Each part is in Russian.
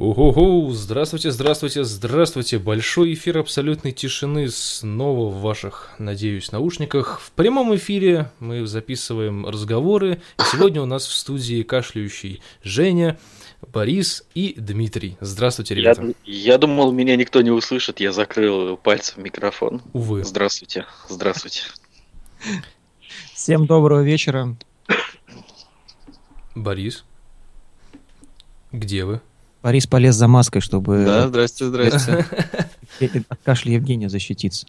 Уху, здравствуйте, здравствуйте, здравствуйте. Большой эфир абсолютной тишины снова в ваших, надеюсь, наушниках. В прямом эфире мы записываем разговоры. И сегодня у нас в студии кашляющий Женя, Борис и Дмитрий. Здравствуйте, ребята. Я, я думал, меня никто не услышит. Я закрыл пальцем микрофон. Увы. Здравствуйте, здравствуйте. Всем доброго вечера. Борис, где вы? Борис полез за маской, чтобы Да, здрасте, здрасте. от кашля Евгения защититься.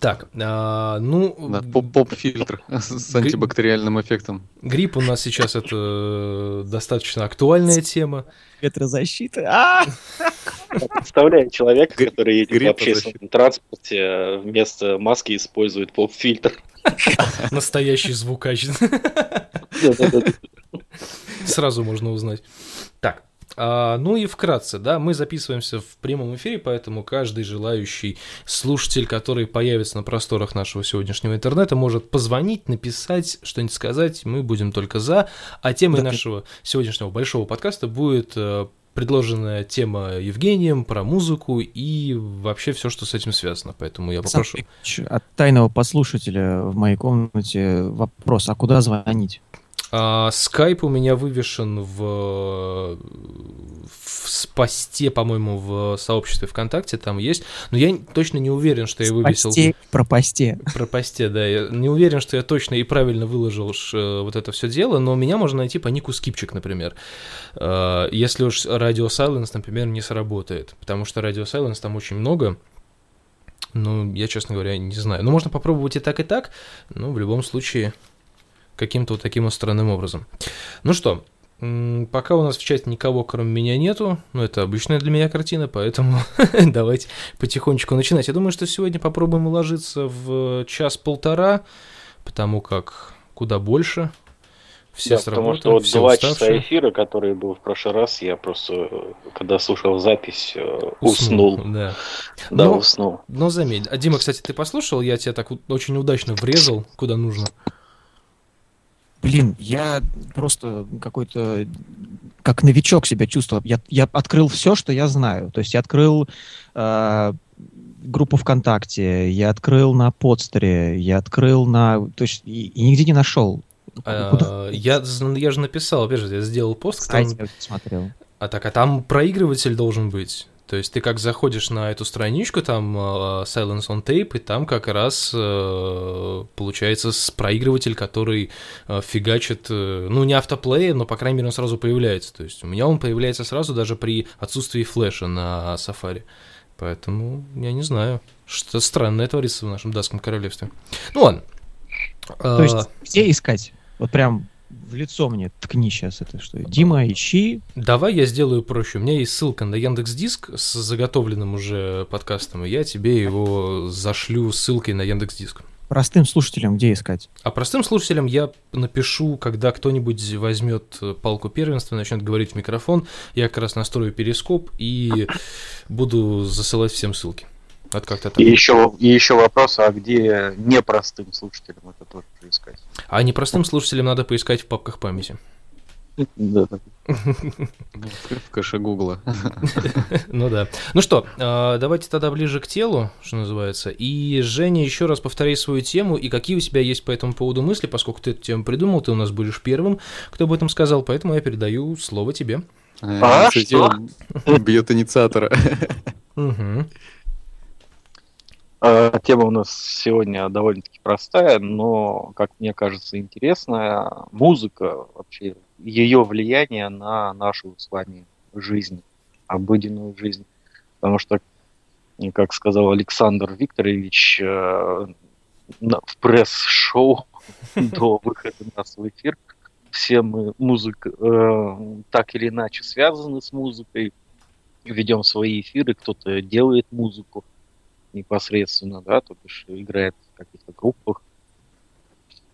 Так, а, ну... Да, поп- Поп-фильтр с антибактериальным эффектом. Грипп у нас сейчас это э, достаточно актуальная тема. Ветрозащита. Представляю человека, который едет в общественном транспорте, а вместо маски использует поп-фильтр. Настоящий звукач. Сразу можно узнать. А, ну и вкратце, да, мы записываемся в прямом эфире, поэтому каждый желающий слушатель, который появится на просторах нашего сегодняшнего интернета, может позвонить, написать, что-нибудь сказать, мы будем только за. А темой Да. нашего сегодняшнего большого подкаста будет э, предложенная тема Евгением про музыку и вообще все, что с этим связано. Поэтому я попрошу. От тайного подслушателя в моей комнате вопрос, а куда звонить? А, Скайп у меня вывешен в, в посте, по-моему, в сообществе ВКонтакте, там есть. Но я точно не уверен, что я вывесил... Посте, про посте. Про посте, да. Я не уверен, что я точно и правильно выложил э, вот это все дело, но меня можно найти по нику Скипчик, например. Э, Если уж Radio Silence, например, не сработает. Потому что Radio Silence там очень много. Ну, я, честно говоря, не знаю. Ну, можно попробовать и так, и так. Но в любом случае каким-то вот таким вот странным образом. Ну что, пока у нас в чате никого, кроме меня, нету, ну, это обычная для меня картина, поэтому давайте потихонечку начинать. Я думаю, что сегодня попробуем уложиться в час-полтора, потому как куда больше. Все Да, потому что вот два часа эфира, который был в прошлый раз, я просто, когда слушал запись, э, уснул. Да. Да, Ну, уснул. Но заметь, а Дима, кстати, ты послушал? Я тебя так очень удачно врезал, куда нужно. Блин, я просто какой-то как новичок себя чувствовал. Я, я открыл все, что я знаю. То есть я открыл э, группу ВКонтакте, я открыл на подстере, я открыл на... То есть и, и нигде не нашел. А, Я, з- я же написал, опять же, я сделал пост, Сайт я смотрел. А так, а там проигрыватель должен быть. То есть ты как заходишь на эту страничку, там э, Silence on Tape, и там как раз э, получается с проигрыватель, который э, фигачит, ну не автоплей, но по крайней мере он сразу появляется. То есть у меня он появляется сразу даже при отсутствии флеша на Safari. Поэтому я не знаю, что странное творится в нашем датском королевстве. Ну ладно. То есть где искать? Вот прям в лицо мне ткни сейчас это что. Дима, ищи. Давай я сделаю проще. У меня есть ссылка на Яндекс Диск с заготовленным уже подкастом, и я тебе его зашлю ссылкой на Яндекс Диск. Простым слушателям где искать? А простым слушателям я напишу, когда кто-нибудь возьмет палку первенства, начнет говорить в микрофон, я как раз настрою перископ и буду засылать всем ссылки. Вот как-то так. И еще, и еще вопрос, а где непростым слушателям это тоже искать? А непростым слушателям надо поискать в папках памяти. Да. В кэше Гугла. Ну да. Ну что, а, давайте тогда ближе к телу, что называется. И, Женя, еще раз повторяй свою тему и какие у тебя есть по этому поводу мысли, поскольку ты эту тему придумал, ты у нас будешь первым, кто об этом сказал, поэтому я передаю слово тебе. А, Инициатива Бьет инициатора. Мгм. А, Тема у нас сегодня довольно-таки простая, но, как мне кажется, интересная. Музыка, вообще, ее влияние на нашу с вами жизнь, обыденную жизнь. Потому что, как сказал Александр Викторович э, в пресс-шоу до выхода нас в эфир, все мы музык, э, так или иначе связаны с музыкой, ведем свои эфиры, кто-то делает музыку непосредственно, да, то бишь играет в каких-то группах.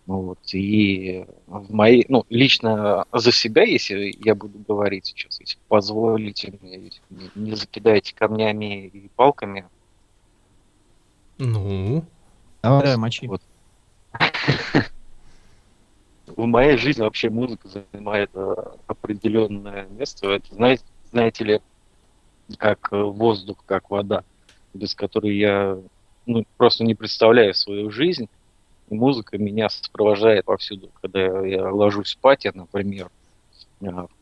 Ну вот, и в моей, ну, лично за себя, если я буду говорить сейчас, если позволите мне, если не- закидаете камнями и палками, Ну, Давай, давай, мочи. Вот. в моей жизни вообще музыка занимает э, определенное место. Это, знаете, знаете ли, как э, воздух, как вода, без которой я ну, просто не представляю свою жизнь. И музыка меня сопровождает повсюду. Когда я ложусь спать, я, например,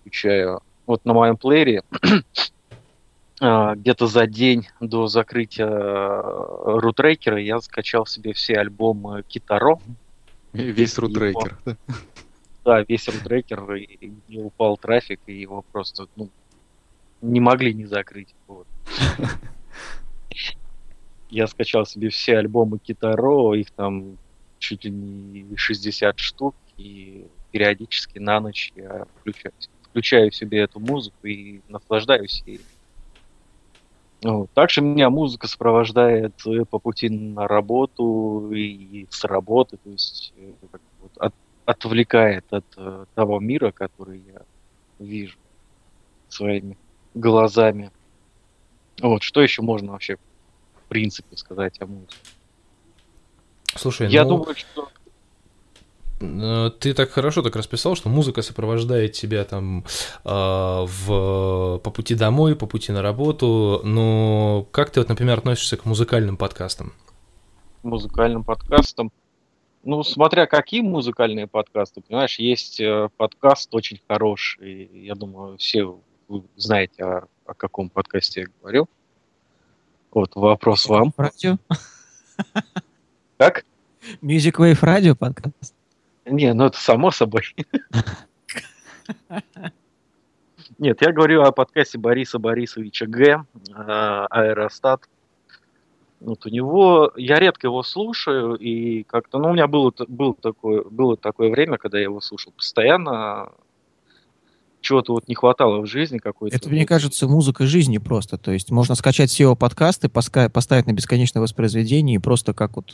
включаю... Вот на моем плеере а, где-то за день до закрытия э, рутрекера я скачал себе все альбомы Китаро. Весь рутрекер. Да, весь рутрекер, и, и упал трафик, и его просто ну, не могли не закрыть. Вот. Я скачал себе все альбомы Китаро, их там чуть ли не 60 штук, и периодически на ночь я включаю, включаю себе эту музыку и наслаждаюсь ей. Вот. Также меня музыка сопровождает э, по пути на работу и с работы, то есть э, вот, от, отвлекает от uh, того мира, который я вижу своими глазами. Вот, что еще можно вообще принципе сказать о музыке? Слушай, я ну... думаю, что Э, ты так хорошо так расписал, что музыка сопровождает тебя там э, в, по пути домой, по пути на работу, но как ты вот, например, относишься к музыкальным подкастам? Музыкальным подкастам? Ну, смотря какие музыкальные подкасты, понимаешь, есть э, подкаст очень хороший, я думаю, все вы знаете, о, о каком подкасте я говорю. Вот вопрос вам. Радио? Как? Music Wave Radio подкаст. Не, ну это само собой. Нет, я говорю о подкасте Бориса Борисовича Г. А, Аэростат. Вот у него, я редко его слушаю, и как-то, ну, у меня было, было, такое, было такое время, когда я его слушал постоянно, чего-то вот не хватало в жизни какой-то. Это, мне кажется, музыка жизни просто. То есть можно скачать все его подкасты, поставить на бесконечное воспроизведение и просто как вот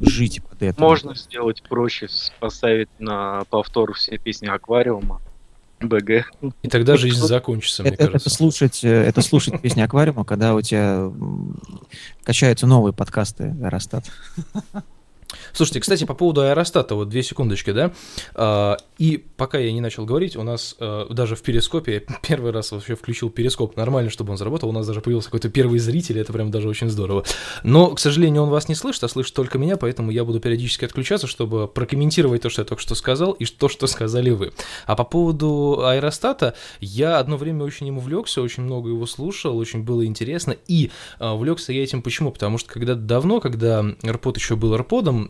жить под это. Можно сделать проще, поставить на повтор все песни аквариума. БГ. И тогда жизнь закончится, мне это, кажется. Это слушать, э, это слушать песни аквариума, когда у тебя качаются новые подкасты Аэростат. Слушайте, кстати, по поводу аэростата, вот две секундочки, да, а, и пока я не начал говорить, у нас а, даже в перископе, я первый раз вообще включил перископ нормально, чтобы он заработал, у нас даже появился какой-то первый зритель, это прям даже очень здорово. Но, к сожалению, он вас не слышит, а слышит только меня, поэтому я буду периодически отключаться, чтобы прокомментировать то, что я только что сказал, и то, что сказали вы. А по поводу аэростата, я одно время очень им увлекся, очень много его слушал, очень было интересно, и а, увлекся я этим почему? Потому что когда давно, когда AirPod еще был AirPodом,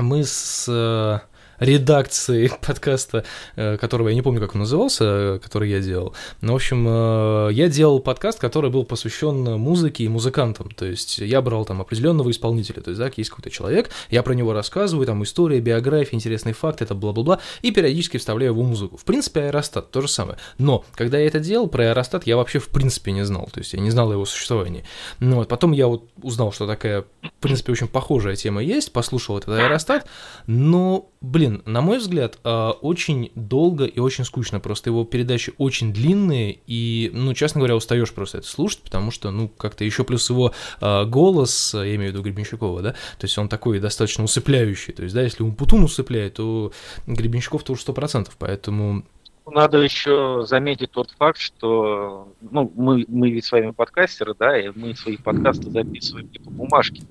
мы с э, редакции подкаста, э, которого я не помню, как он назывался, э, который я делал. Но, в общем, э, я делал подкаст, который был посвящен музыке и музыкантам. То есть я брал там определенного исполнителя. То есть, да, есть какой-то человек, я про него рассказываю, там история, биография, интересный факт, это бла-бла-бла, и периодически вставляю его музыку. В принципе, аэростат то же самое. Но, когда я это делал, про аэростат я вообще в принципе не знал. То есть я не знал его существовании. Ну, вот, потом я вот узнал, что такая, в принципе, очень похожая тема есть, послушал этот аэростат, но, блин, Блин, на мой взгляд, а, очень долго и очень скучно. Просто его передачи очень длинные, и, ну, честно говоря, устаешь просто это слушать, потому что, ну, как-то еще плюс его а, голос, я имею в виду Гребенщикова, да, то есть он такой достаточно усыпляющий. То есть, да, если Умпутун усыпляет, то Гребенщиков тоже сто процентов, поэтому надо еще заметить тот факт, что ну, мы, мы ведь с вами подкастеры, да, и мы свои подкасты записываем не по бумажке,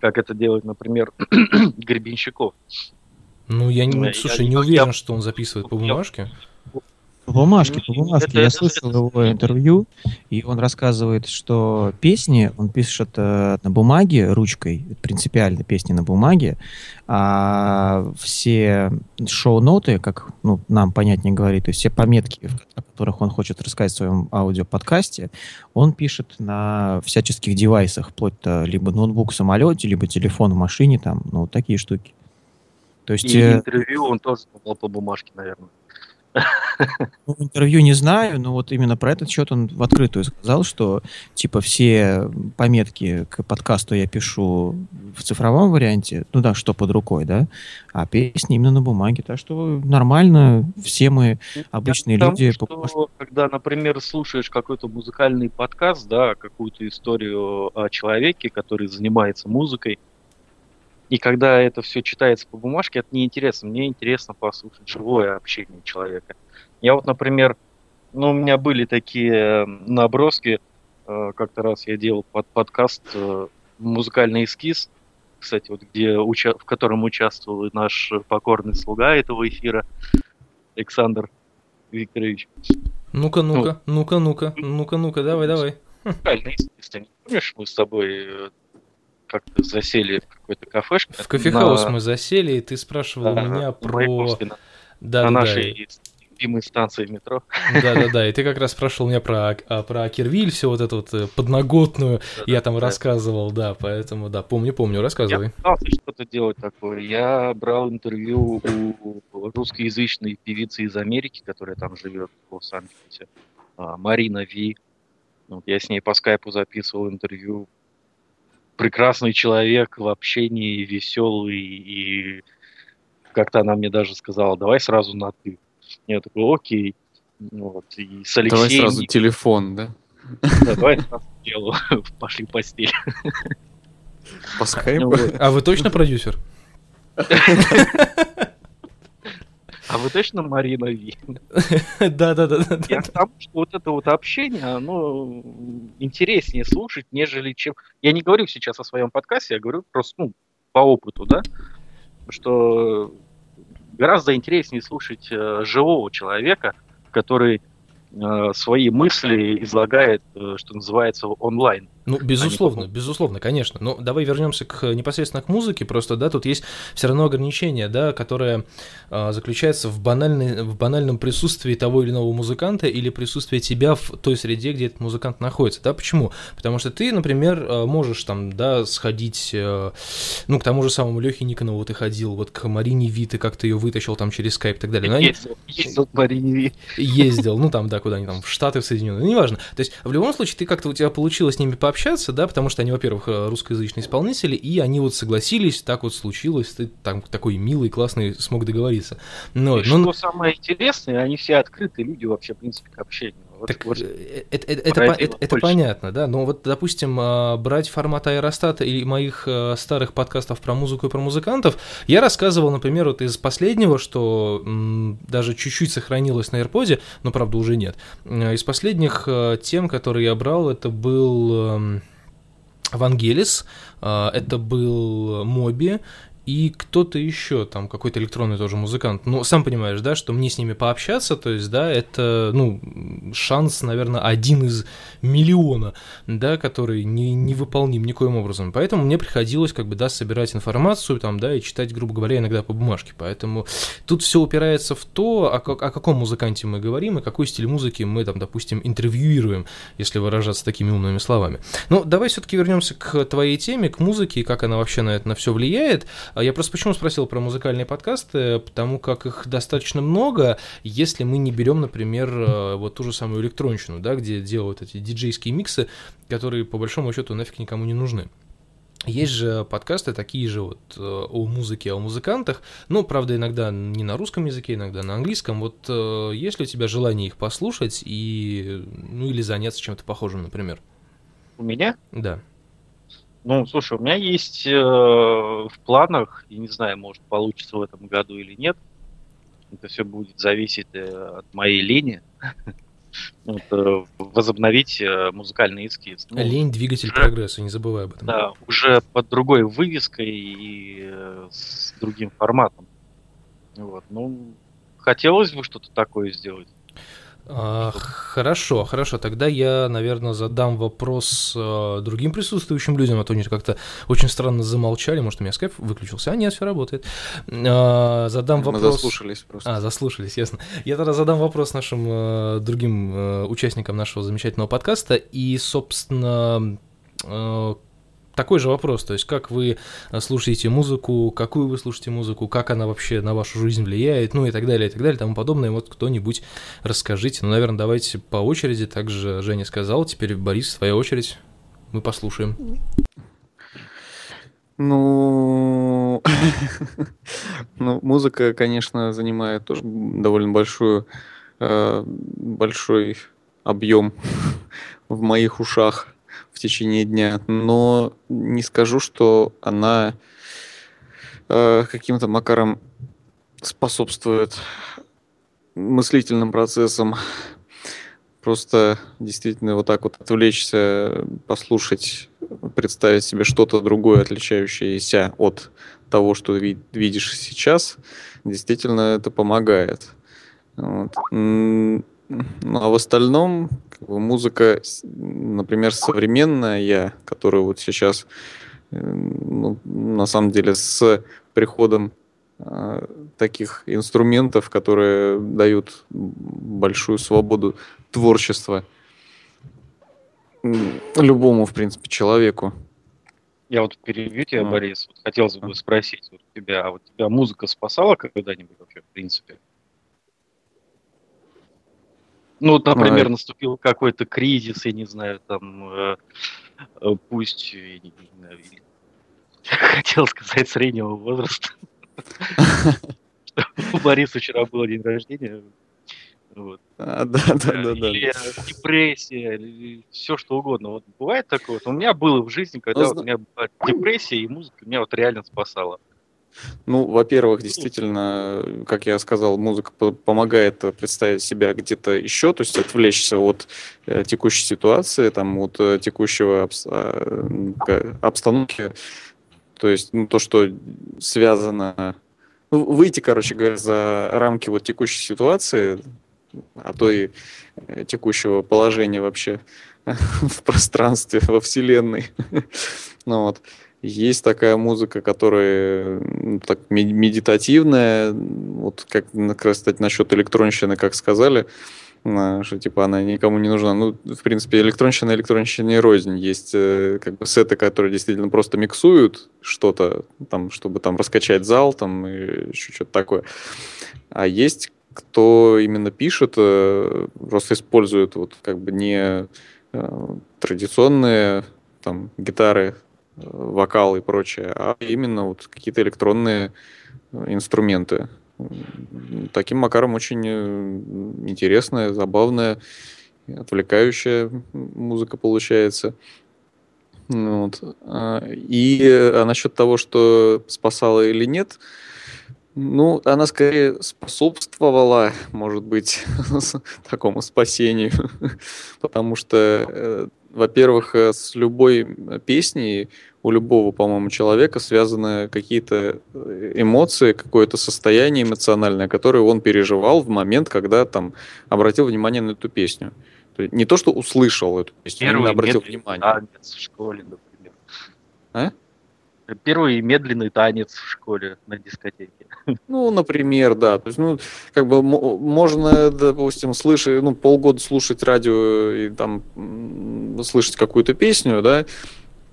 как это делает, например, Гребенщиков. Ну, я не, я, слушай, я, не уверен, я, что он записывает по бумажке. По бумажке, по бумажке. Это, я это, слышал это, его интервью, и он рассказывает, что песни он пишет э, на бумаге ручкой, принципиально песни на бумаге, а все шоу-ноты, как ну, нам понятнее говорить, то есть все пометки, о которых он хочет рассказать в своем аудиоподкасте, он пишет на всяческих девайсах, вплоть до либо ноутбук в самолете, либо телефон в машине, там, ну, такие штуки. То есть, и э... интервью он тоже попал по бумажке, наверное. Ну, интервью не знаю, но вот именно про этот счет он в открытую сказал, что типа все пометки к подкасту я пишу в цифровом варианте, ну да, что под рукой, да, а песни именно на бумаге, так что нормально, все мы обычные я люди. Потому, что, когда, например, слушаешь какой-то музыкальный подкаст, да, какую-то историю о человеке, который занимается музыкой, и когда это все читается по бумажке, это неинтересно. Мне интересно послушать живое общение человека. Я вот, например, ну, у меня были такие наброски э, как-то раз я делал под подкаст э, «Музыкальный эскиз», кстати, вот где уча- в котором участвовал и наш покорный слуга этого эфира Александр Викторович. Ну-ка, ну-ка, ну-ка, ну-ка, ну-ка, ну-ка, давай, давай. Музыкальный эскиз, ты не помнишь, мы с тобой э, как-то засели в какой-то кафешке? В кофехаус на- мы засели, и ты спрашивал да, меня про... На, Да, на да, нашей любимой станции метро. да, да, да. И ты как раз спрашивал меня про, а, про Акервиль, все вот эту вот э, подноготную. Я там Да. рассказывал, да, поэтому, да, помню, помню, Я рассказывай. пытался что-то делать такое. Я брал интервью у русскоязычной певицы из Америки, которая там живет в Лос-Анджелесе, а, Марина Ви. Вот я с ней по скайпу записывал интервью. Прекрасный человек в общении, веселый. И как-то она мне даже сказала, давай сразу на «ты». Я такой, окей. Вот. И с Алексеем... Давай сразу телефон, да? Да, давай сразу делу. Пошли в постель. По Ну скайпу. А вы точно продюсер? А вы точно Марина Ви? Да, да, да, да. Я к тому, что вот это вот общение, оно интереснее слушать, нежели чем... Я не говорю сейчас о своем подкасте, я говорю просто, ну, по опыту, да, что гораздо интереснее слушать э, живого человека, который э, свои мысли излагает, э, что называется, онлайн. Ну, безусловно, по- безусловно, конечно. Но давай вернемся к, непосредственно к музыке. Просто, да, тут есть все равно ограничение, да, которое а, заключается в, банальной, в банальном присутствии того или иного музыканта или присутствии тебя в той среде, где этот музыкант находится, да. Почему? Потому что ты, например, а, можешь там, да, сходить, э, ну, к тому же самому Лехе Никонову ты ходил, вот к Марине Ви ты как-то ее вытащил там через скайп и так далее. Но они- Ездил, ездил к Марине Ви. ездил, ну там, да, куда они там, в Штаты, в Соединенные, ну, неважно. То есть, в любом случае, ты как-то у тебя получилось с ними пообщаться, да, потому что они, во-первых, э, русскоязычные исполнители, и они вот согласились, так вот случилось, ты там такой милый, классный смог договориться. Ну, И ну, что самое интересное, они все открытые люди вообще, в принципе, к общению. Вот- Так, вот э, это, это- это это- это понятно, да. Но вот, допустим, а, брать формат аэростата или моих э, старых подкастов про музыку и про музыкантов, я рассказывал, например, вот из последнего, что м, даже чуть-чуть сохранилось на AirPod, но правда уже нет. Э, Из последних э, тем, которые я брал, это был эм, Вангелис, э, это был Моби, и кто-то еще, там какой-то электронный тоже музыкант. Ну, сам понимаешь, да, что мне с ними пообщаться, то есть, да, это, ну, шанс, наверное, один из миллиона, да, который не, невыполним никоим образом. Поэтому мне приходилось, как бы, да, собирать информацию, там, да, и читать, грубо говоря, иногда по бумажке. Поэтому тут все упирается в то, о, о каком музыканте мы говорим и какой стиль музыки мы, там, допустим, интервьюируем, если выражаться такими умными словами. Ну, давай все-таки вернемся к твоей теме, к музыке, и как она вообще на это на все влияет. А Я просто почему спросил про музыкальные подкасты, потому как их достаточно много, если мы не берем, например, э, вот ту же самую электронщину, да, где делают эти диджейские миксы, которые по большому счету нафиг никому не нужны. Есть же подкасты такие же вот э, о музыке, о музыкантах, ну, правда, иногда не на русском языке, иногда на английском. Вот э, есть ли у тебя желание их послушать и, ну, или заняться чем-то похожим, например? У меня? Да. Ну, слушай, у меня есть э, в планах, я не знаю, может, получится в этом году или нет. Это все будет зависеть э, от моей лени. Вот, э, возобновить э, музыкальный эскиз. Ну, Лень двигатель уже- прогресса, не забывай об этом. Да, уже под другой вывеской и э, с другим форматом. Вот, ну, хотелось бы что-то такое сделать. А, хорошо, хорошо. Тогда я, наверное, задам вопрос э, другим присутствующим людям, а то они как-то очень странно замолчали. Может, у меня скайп выключился? А, нет, все работает. А, задам Мы вопрос. заслушались просто. А, заслушались, ясно. Я тогда задам вопрос нашим э, другим э, участникам нашего замечательного подкаста. И, собственно, э, такой же вопрос. То есть, как вы э, слушаете музыку, какую вы слушаете музыку, как она вообще на вашу жизнь влияет, ну и так далее, и так далее, и тому подобное. Вот кто-нибудь расскажите. Ну, наверное, давайте по очереди. Также Женя сказал. Теперь, Борис, твоя очередь. Мы послушаем. Ну, ну, музыка, конечно, занимает тоже довольно большую, э, большой объем в моих ушах течение дня, но не скажу, что она э, каким-то макаром способствует мыслительным процессам. Просто действительно вот так вот отвлечься, послушать, представить себе что-то другое, отличающееся от того, что ви- видишь сейчас, действительно это помогает. Вот. Ну а в остальном как бы, музыка, например, современная, которая вот сейчас э, ну, на самом деле с приходом э, таких инструментов, которые дают большую свободу творчества любому, в принципе, человеку. Я вот перебью тебя, mm. Борис. Вот хотелось бы спросить вот тебя, а вот тебя музыка спасала когда-нибудь вообще, в принципе? Ну, вот, например, а... наступил какой-то кризис, я не знаю, там, э, э, пусть, я не, не знаю, хотел сказать среднего возраста. У Бориса вчера был день рождения. Вот. А, да, да, да, да. Или депрессия, или все что угодно. Вот бывает такое. Вот у меня было в жизни, когда ну, вот у меня была депрессия, и музыка меня вот реально спасала. Ну, во-первых, действительно, как я сказал, музыка помогает представить себя где-то еще, то есть отвлечься от э, текущей ситуации, там, от э, текущего обс- э, обстановки, то есть ну, то, что связано ну, выйти, короче говоря, за рамки вот текущей ситуации, а то и э, текущего положения вообще в пространстве, во Вселенной. ну вот. Есть такая музыка, которая ну, так медитативная, вот как, кстати, насчет электронщины, как сказали, что типа она никому не нужна. Ну, в принципе, электронщина электронщине рознь. Есть э, как бы сеты, которые действительно просто миксуют что-то, там, чтобы там раскачать зал, там, и еще что-то такое. А есть кто именно пишет, э, просто использует вот как бы не э, традиционные там гитары, вокал и прочее, а именно вот какие-то электронные инструменты таким макаром очень э, интересная, забавная, отвлекающая музыка получается. Вот. А, и а насчет того, что спасала или нет, ну, она скорее способствовала, может быть, такому спасению, потому что, э, во-первых, э, с любой песней у любого, по-моему, человека связаны какие-то э, эмоции, какое-то состояние эмоциональное, которое он переживал в момент, когда там обратил внимание на эту песню. То есть не то, что услышал эту песню, Первый а обратил внимание. Танец в школе, например. А? Первый медленный танец в школе на дискотеке. Ну, например, да. То есть, ну, как бы можно, допустим, слышать, ну, полгода слушать радио и там слышать какую-то песню, да,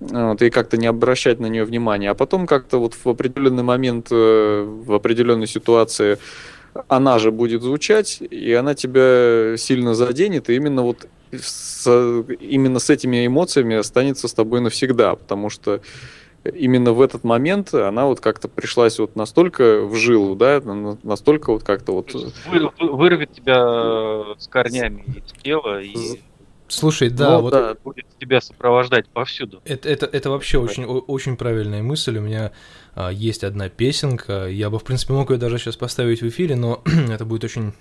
вот, и как-то не обращать на нее внимания, а потом как-то вот в определенный момент, э, в определенной ситуации она же будет звучать, и она тебя сильно заденет, и именно вот с, именно с этими эмоциями останется с тобой навсегда, потому что именно в этот момент она вот как-то пришлась вот настолько в жилу, да, настолько вот как-то вот... Вы, вырвет тебя с корнями из тела и Слушай, да, ну, вот да, будет тебя сопровождать повсюду. Это, это, это вообще очень, очень правильная мысль. У меня а, есть одна песенка. Я бы, в принципе, мог ее даже сейчас поставить в эфире, но это будет очень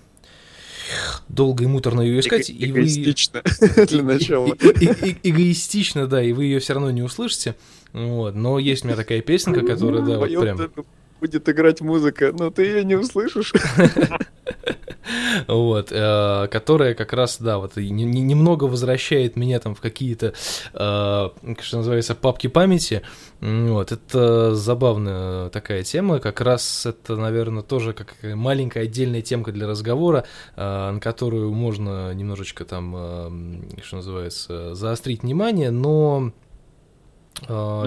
долго и муторно ее искать. Эго- эгоистично вы... для начала. Эгоистично, да, и вы ее все равно не услышите. Вот. Но есть у меня такая песенка, которая, да, вот прям... Будет играть музыка, но ты ее не услышишь. вот, э, которая как раз, да, вот немного возвращает меня там в какие-что, э, что называется, папки памяти, вот, это забавная такая тема, как раз это, наверное, тоже как маленькая отдельная темка для разговора, э, на которую можно немножечко там, что называется, заострить внимание, но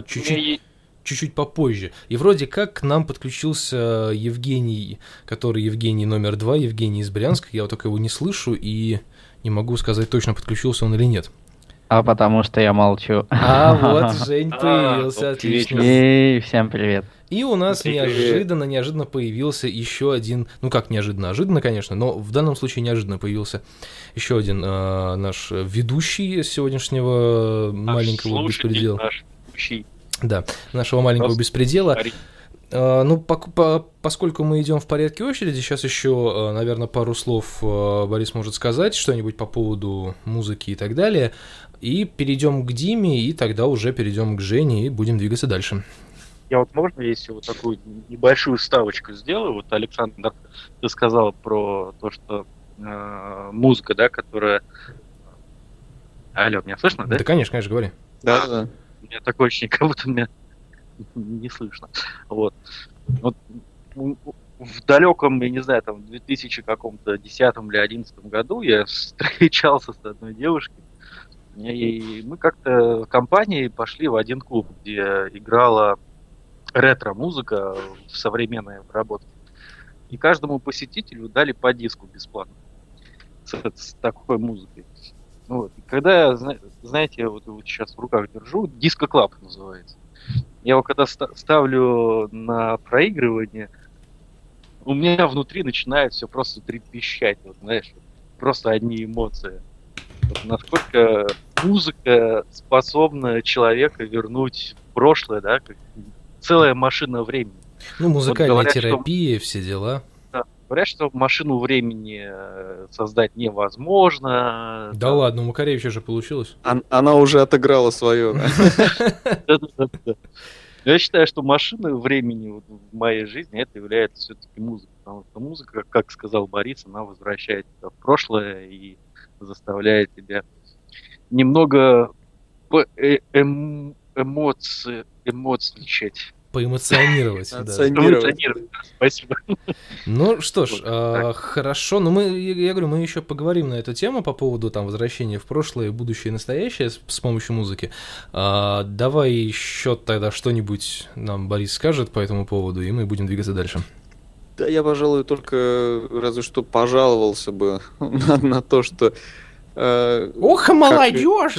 чуть-чуть чуть-чуть попозже. И вроде как к нам подключился Евгений, который Евгений номер два, Евгений из Брянска. Я вот только его не слышу и не могу сказать точно, подключился он или нет. А потому что я молчу. А вот Жень появился, отлично. И всем привет. И у нас неожиданно, неожиданно появился еще один, ну как неожиданно, ожиданно, конечно, но в данном случае неожиданно появился еще один э, наш ведущий сегодняшнего наш маленького беспредела. Наш ведущий. Да, нашего маленького Просто беспредела. А, ну, по, по, поскольку мы идем в порядке очереди, сейчас еще, наверное, пару слов Борис может сказать, что-нибудь по поводу музыки и так далее. И перейдем к Диме, и тогда уже перейдем к Жене и будем двигаться дальше. Я вот можно, если вот такую небольшую ставочку сделаю? Вот, Александр, ты сказал про то, что э, музыка, да, которая... Алло, меня слышно, да? Да, конечно, конечно, говори. Да, да. У меня такое ощущение, как будто меня не слышно. Вот. вот в далеком, я не знаю, там, 2000 каком-то 10 или 11 году я встречался с одной девушкой, и мы как-то в компании пошли в один клуб, где играла ретро-музыка в современной обработке. И каждому посетителю дали по диску бесплатно с, с такой музыкой. Вот. И когда, знаете, вот, вот сейчас в руках держу, диско клаб называется. Я его когда ставлю на проигрывание, у меня внутри начинает все просто трепещать, вот, знаешь, просто одни эмоции. Вот насколько музыка способна человека вернуть в прошлое, да, как целая машина времени. Ну, музыкальная вот говорят, терапия, что, все дела. Говорят, что машину времени э, создать невозможно. Да там... ладно, у Макаревича же получилось. Она уже отыграла свое. Я считаю, что машина времени в моей жизни это является все-таки музыка. Потому что музыка, как сказал Борис, она возвращает тебя в прошлое и заставляет тебя немного э, эм, эмоции, Поэмоционировать. Поэмоционировать, спасибо. Ну что ж, а, хорошо. Ну мы, я говорю, мы еще поговорим на эту тему по поводу там возвращения в прошлое, будущее и настоящее с, помощью музыки. А, давай еще тогда что-нибудь нам Борис скажет по этому поводу, и мы будем двигаться дальше. Да, я, пожалуй, только разве что пожаловался бы на, на то, что Э, Ох, молодежь!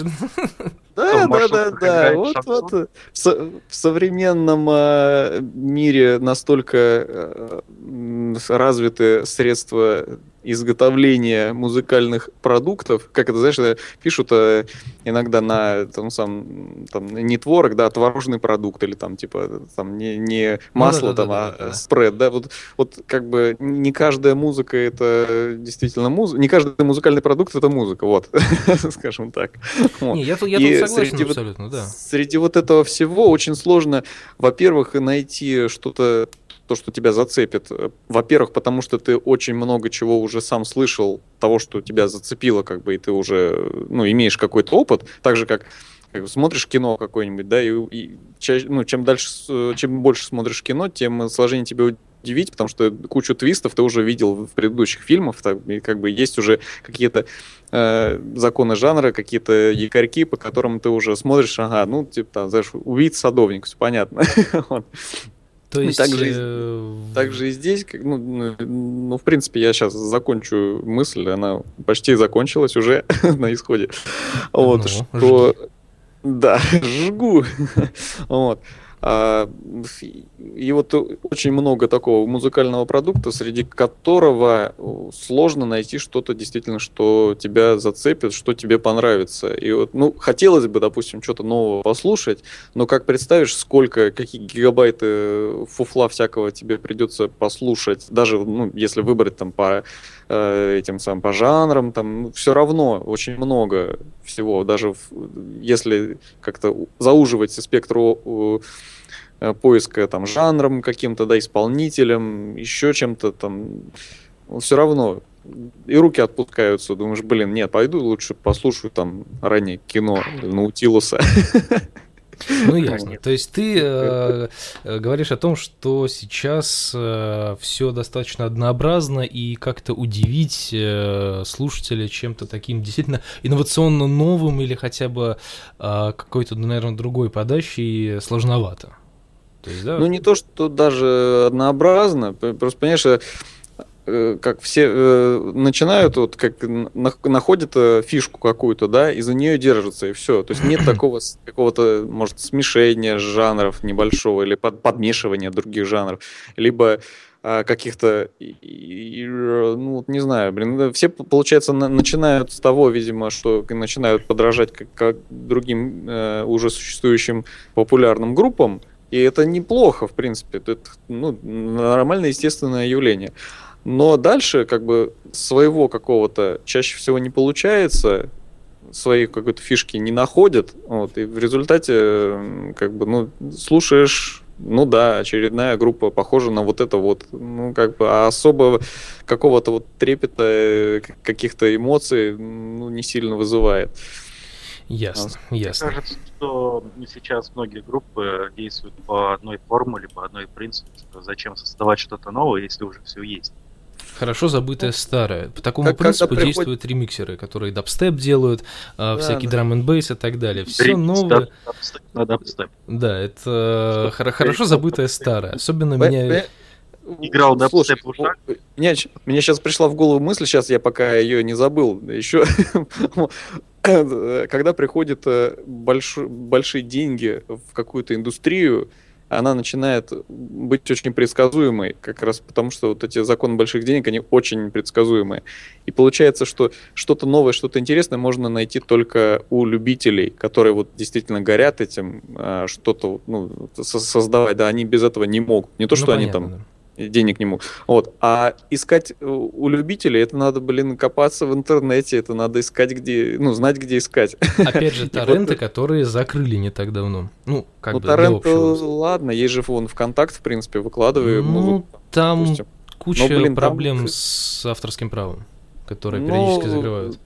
Да, да, да, да. Вот, вот в, в современном э, мире настолько э, развиты средства изготовления музыкальных продуктов, как это, знаешь, пишут э, иногда на там, сам, там, не творог, да, а творожный продукт, или там, типа, там, не, не ну масло, ну, да, там, да, а да, да. спред, да, вот, вот как бы не каждая музыка это действительно музыка, не каждый музыкальный продукт это музыка, вот, скажем так. Вот. Не, я я тут согласен среди абсолютно, вот, да. Среди вот этого всего очень сложно, во-первых, найти что-то то, что тебя зацепит. Во-первых, потому что ты очень много чего уже сам слышал, того, что тебя зацепило, как бы, и ты уже, ну, имеешь какой-то опыт, так же, как смотришь кино какое-нибудь, да, и, и ну, чем дальше, чем больше смотришь кино, тем сложнее тебе удивить, потому что кучу твистов ты уже видел в предыдущих фильмах, так, и как бы есть уже какие-то э, законы жанра, какие-то якорьки, по которым ты уже смотришь, ага, ну, типа, там, знаешь, увидеть садовник, все понятно. То есть... Также, э... также и здесь, ну, ну, ну, в принципе, я сейчас закончу мысль, она почти закончилась уже на исходе. Вот, ну, что... Жги. Да, жгу. вот. А, и вот очень много такого музыкального продукта, среди которого сложно найти что-то действительно, что тебя зацепит, что тебе понравится. И вот, ну, хотелось бы, допустим, что-то нового послушать, но как представишь, сколько, какие гигабайты фуфла всякого тебе придется послушать, даже, ну, если выбрать там по э, этим самым по жанрам, там все равно очень много всего, даже в, если как-то зауживать спектр Э, поиска там жанром каким-то, да, исполнителем, еще чем-то там, все равно. И руки отпускаются, думаешь, блин, нет, пойду лучше послушаю там ранее кино Наутилуса. Ну ясно. То есть ты э, говоришь о том, что сейчас э, все достаточно однообразно и как-то удивить э, слушателя чем-то таким действительно инновационно новым или хотя бы какой-то, наверное, другой подачей сложновато. То есть, да? Ну, не то, что даже однообразно, просто, понимаешь, как все э, начинают, вот как находят фишку какую-то, да, и за нее держатся, и все. То есть нет такого какого-то, может, смешения жанров небольшого или под, подмешивания других жанров, либо а, каких-то, ну вот не знаю, блин, все, получается, начинают с того, видимо, что начинают подражать как, как другим э, уже существующим популярным группам, И это неплохо, в принципе. Это ну, нормальное, естественное явление. Но дальше, как бы, своего какого-то чаще всего не получается, своей какой-то фишки не находят, вот, и в результате, как бы, ну, слушаешь, ну да, очередная группа похожа на вот это вот, ну, как бы, а особо какого-то вот трепета, э, каких-то эмоций, ну, не сильно вызывает. Ясно, Мне ясно. кажется, что сейчас многие группы действуют по одной формуле, по одной принципу, что зачем создавать что-то новое, если уже все есть. Хорошо забытое старое. По такому Как- принципу приходит- действуют ремиксеры, которые дабстеп делают, а, Да, всякий да. drum bass и так далее. Все Ремикс, новое. да, дабстеп на дабстеп. Да, это хоро- хорошо забытое старое. Особенно Б- меня... б- Играл дабстеп Слушай, в ушах? ч- мне сейчас пришла в голову мысль, сейчас я пока ее не забыл, еще когда приходят э, больш- большие деньги в какую-то индустрию, она начинает быть очень предсказуемой, как раз потому, что вот эти законы больших денег, они очень предсказуемые. И получается, что что-то новое, что-то интересное можно найти только у любителей, которые вот действительно горят этим, а, что-то ну, со- создавать, да, они без этого не могут. Не то, Ну, что они понятно, там да. Денег не могут. Вот. А искать э, у любителей, это надо, блин, копаться в интернете, это надо искать, где, ну, знать, где искать. Опять же, торренты, это- которые закрыли не так давно. Ну, как ну, бы торрент, э, ладно, есть же вон ВКонтакт, в принципе, выкладываю Ну, музыку. там допустим. куча Но, блин, там- проблем с авторским правом, которые Ну, периодически закрывают.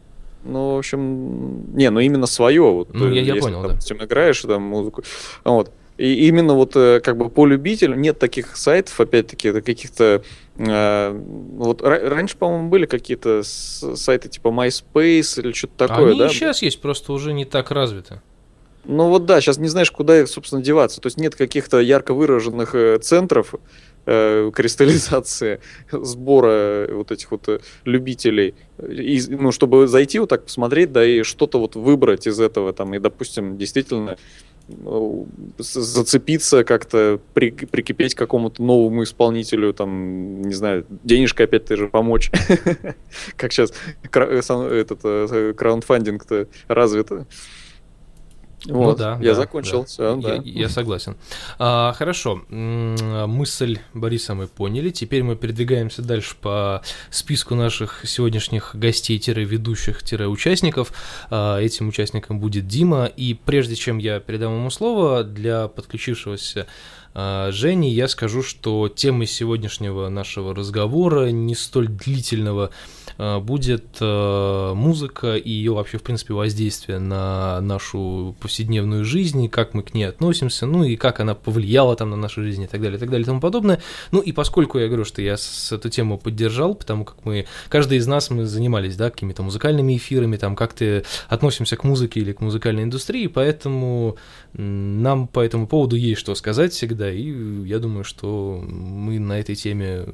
Ну, в общем, не, ну именно свое. Вот, Ну, я- э, я понял, да. допустим, играешь там музыку. Вот. И именно вот э, как бы по любителям нет таких сайтов, опять-таки, каких-то... э, вот ра- раньше, по-моему, были какие-то сайты типа MySpace или что-то такое, Они да? сейчас есть, просто уже не так развито. Ну вот да, сейчас не знаешь, куда их, собственно, деваться. То есть нет каких-то ярко выраженных э, центров э, кристаллизации, сбора вот этих вот э, любителей. И, ну, чтобы зайти вот так посмотреть, да, и что-то вот выбрать из этого, там, и, допустим, действительно зацепиться как-то, при- прикипеть к какому-то новому исполнителю, там, не знаю, денежкой опять-таки же помочь. Как сейчас этот э, краундфандинг-то Ну Вот, да, я да, закончил, да. все, да. Я, я согласен. А, хорошо, мысль Бориса мы поняли. Теперь мы передвигаемся дальше по списку наших сегодняшних гостей-ведущих-участников. А, этим участником будет Дима. И прежде чем я передам ему слово, для подключившегося а, Жени я скажу, что темой сегодняшнего нашего разговора, не столь длительного, будет а, музыка и ее вообще, в принципе, воздействие на нашу повседневную жизнь, как мы к ней относимся, ну и как она повлияла там на нашу жизнь и так далее, и так далее, и тому подобное. Ну и поскольку я говорю, что я с эту тему поддержал, потому как мы, каждый из нас, мы занимались, да, какими-то музыкальными эфирами, там, как-то относимся к музыке или к музыкальной индустрии, поэтому нам по этому поводу есть что сказать всегда, и я думаю, что мы на этой теме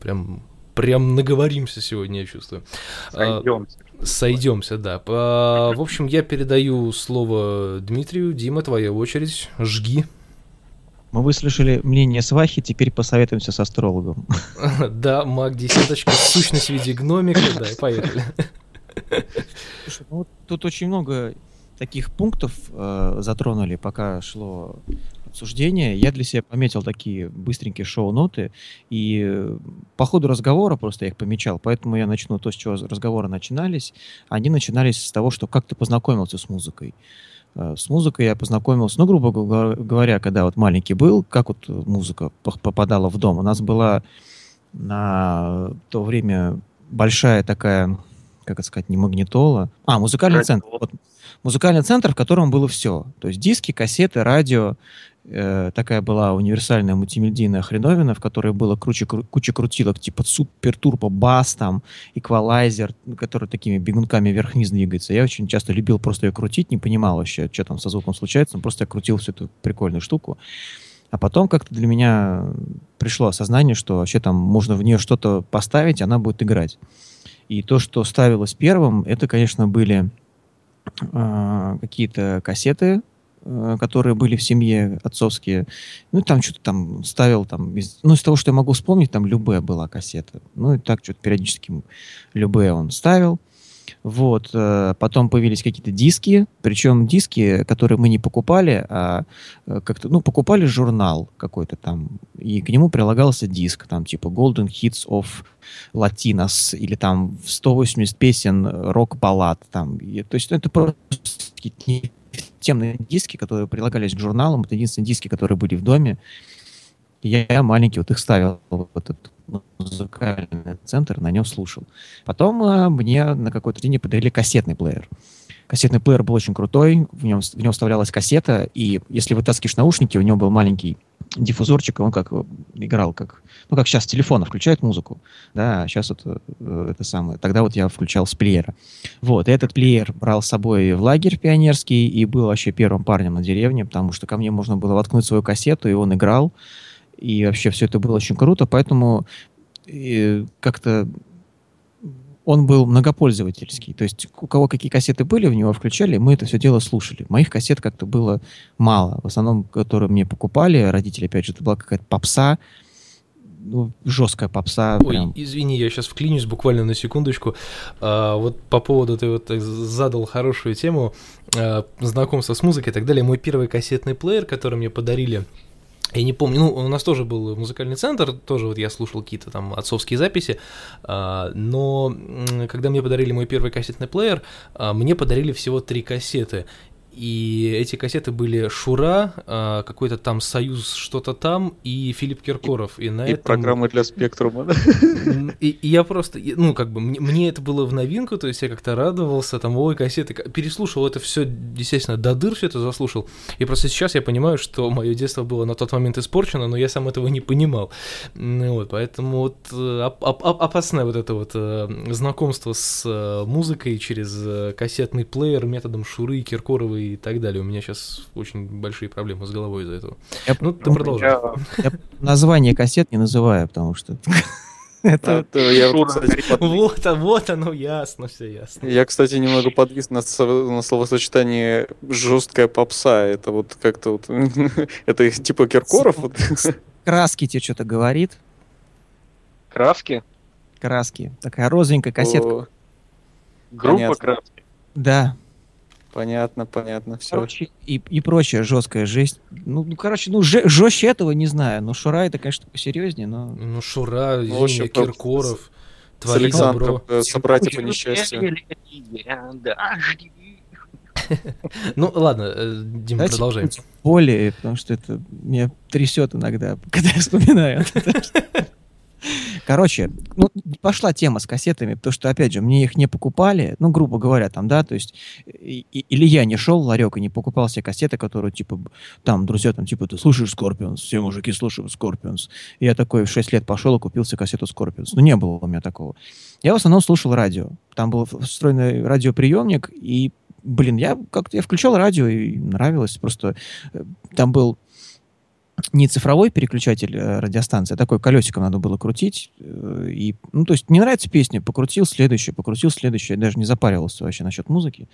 прям прям наговоримся сегодня, я чувствую. А, Сойдемся. Сойдемся, да. По- В общем, я передаю слово Дмитрию. Дима, твоя очередь. Жги. Мы выслушали мнение Свахи, теперь посоветуемся с астрологом. Да, маг десяточка, сущность в виде гномика. Да, поехали. Слушай, ну вот тут очень много таких пунктов э, затронули, пока шло обсуждение. Я для себя пометил такие быстренькие шоу-ноты, и э, по ходу разговора просто я их помечал, поэтому я начну то, с чего разговоры начинались. Они начинались с того, что как ты познакомился с музыкой. Э, С музыкой я познакомился, ну, грубо го- говоря, когда вот маленький был, как вот музыка попадала в дом. У нас была на то время большая такая, как это сказать, не магнитола, а, музыкальный центр. Вот, музыкальный центр, в котором было все. То есть диски, кассеты, радио. Э, такая была универсальная мультимедийная хреновина, в которой было круче, кру- куча крутилок, типа супер турбо бас, там, эквалайзер, который такими бегунками вверх-вниз двигается. Я очень часто любил просто ее крутить, не понимал вообще, что там со звуком случается, но просто я крутил всю эту прикольную штуку. А потом как-то для меня пришло осознание, что вообще там можно в нее что-то поставить, она будет играть. И то, что ставилось первым, это, конечно, были а, какие-то кассеты, которые были в семье отцовские. Ну, там что-то там ставил, там, из, ну, из того, что я могу вспомнить, там Любе была кассета. Ну, и так что-то периодически Любе он ставил. Вот, э, потом появились какие-то диски, причем диски, которые мы не покупали, а э, как-то, ну, покупали журнал какой-то там, и к нему прилагался диск, там, типа Golden Hits of Latinos, или там 180 песен рок-баллад, там, и, то есть это просто темные диски, которые прилагались к журналам, это единственные диски, которые были в доме, я маленький вот их ставил в этот музыкальный центр, на нем слушал. Потом э, мне на какой-то день подарили кассетный плеер. Кассетный плеер был очень крутой, в нем, в нем вставлялась кассета, и если вытаскиваешь наушники, у него был маленький диффузорчик, и он как э, играл, как, ну, как сейчас телефона включает музыку, да, а сейчас это, э, это самое. Тогда вот я включал с плеера. Вот, и этот плеер брал с собой в лагерь пионерский и был вообще первым парнем на деревне, потому что ко мне можно было воткнуть свою кассету, и он играл, и вообще все это было очень круто, поэтому как-то он был многопользовательский. То есть у кого какие кассеты были, в него включали, мы это все дело слушали. Моих кассет как-то было мало. В основном, которые мне покупали, родители, опять же, это была какая-то попса, ну, жесткая попса. Ой, прям. извини, я сейчас вклинюсь буквально на секундочку. А, вот по поводу ты вот задал хорошую тему а, знакомства с музыкой и так далее. Мой первый кассетный плеер, который мне подарили я не помню, ну, у нас тоже был музыкальный центр, тоже вот я слушал какие-то там отцовские записи, а, но когда мне подарили мой первый кассетный плеер, а, мне подарили всего три кассеты, и эти кассеты были Шура, а, какой-то там Союз, что-то там, и Филипп Киркоров. И, на и этом... программы для спектрума, да? И, и я просто, ну, как бы, мне, мне это было в новинку, то есть я как-то радовался, там, ой, кассеты, переслушал это все, естественно, до дыр все это заслушал. И просто сейчас я понимаю, что мое детство было на тот момент испорчено, но я сам этого не понимал. Ну, вот, поэтому вот э, оп- оп- опасное вот это вот э, знакомство с э, музыкой через кассетный плеер методом Шуры, Киркорова и так далее. У меня сейчас очень большие проблемы с головой из-за этого. Я, ну, ты продолжай. Я, я название кассет не называю, потому что... Это я вот, а вот оно ясно, все ясно. Я, кстати, немного подвис на, на словосочетание жесткая попса. Это вот как-то вот это типа Киркоров. Краски тебе что-то говорит? Краски? Краски. Такая розовенькая кассетка. Группа краски. Да. Понятно, понятно, все. Короче, и, и прочая жесткая жесть. Ну, ну короче, ну ж, жестче этого не знаю. Но Шура это, конечно, посерьезнее, но... Ну, Шура, ну, общем, Киркоров, с, с Александром, добро. Собратья по несчастью. Ну, ладно, э, Дима, продолжай. Более, потому что это меня трясет иногда, когда я вспоминаю. Короче, ну, пошла тема с кассетами, потому что, опять же, мне их не покупали, ну, грубо говоря, там, да, то есть, и, или я не шел в ларек и не покупал себе кассеты, которые, типа, там, друзья, там, типа, ты слушаешь Scorpions, все мужики слушают. И я такой в 6 лет пошел и купил себе кассету Scorpions. Ну, не было у меня такого. Я в основном слушал радио. Там был встроенный радиоприемник, и блин, я как-то я включал радио и нравилось. Просто э, там был не цифровой переключатель э, радиостанции, а такой колесиком надо было крутить. Э, и, ну, то есть не нравится песня, покрутил следующую, покрутил следующую. Я даже не запаривался вообще насчет музыки.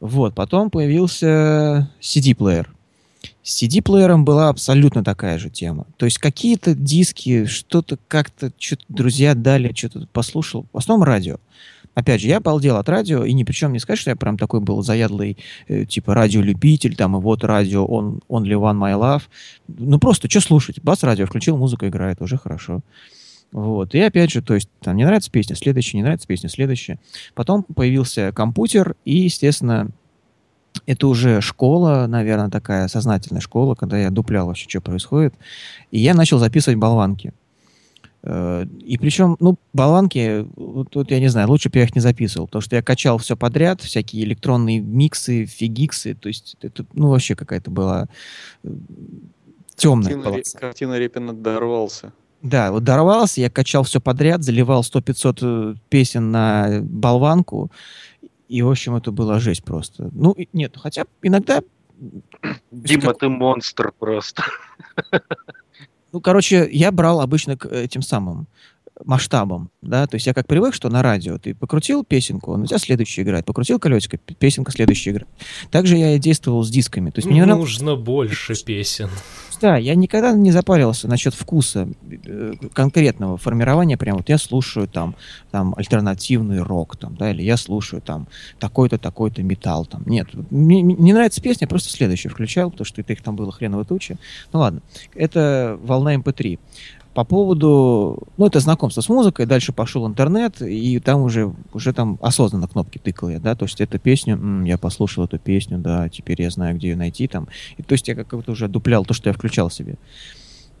Вот, потом появился CD-плеер. С CD-плеером была абсолютно такая же тема. То есть какие-то диски, что-то как-то, что-то друзья дали, что-то послушал. В основном радио. Опять же, я обалдел от радио, и ни при чем не сказать, что я прям такой был заядлый, э, типа, радиолюбитель, там, и вот радио, он Only One My Love. Ну, просто, что слушать? Бас радио, включил, музыка играет, уже хорошо. Вот. И опять же, то есть, там, не нравится песня, следующая, не нравится песня, следующая. Потом появился компьютер, и, естественно, это уже школа, наверное, такая сознательная школа, когда я дуплял вообще, что происходит. И я начал записывать болванки. Э, и причем, ну, болванки, тут я не знаю, лучше бы я их не записывал, потому что я качал все подряд, всякие электронные миксы, фигиксы, то есть это, ну, вообще какая-то была э, темная картина, полоса. Картина Репина дорвался. Да, вот дорвался, я качал все подряд, заливал 100-500 э, песен на болванку, и, в общем, это была жесть просто. Ну, нет, хотя иногда... Дима, как... ты монстр просто. Ну, короче, я брал обычно к этим самым масштабом, да, то есть я как привык, что на радио ты покрутил песенку, он у тебя следующий играет, покрутил колесико, песенка следующая играет. Также я и действовал с дисками. То есть мне нравилось- Нужно больше песен. да, я никогда не запаривался насчет вкуса э, конкретного формирования. Прям вот я слушаю там, там альтернативный рок, там, да, или я слушаю там такой-то, такой-то металл. Там. Нет, мне не нравится песня, я просто следующую включал, потому что их там было хреново туча. Ну ладно, это волна MP3. По поводу, ну, это знакомство с музыкой, дальше пошел интернет, и там уже, уже там осознанно кнопки тыкал я, да, то есть эту песню, м, я послушал эту песню, да, теперь я знаю, где ее найти, там, и, то есть я как будто уже дуплял то, что я включал себе.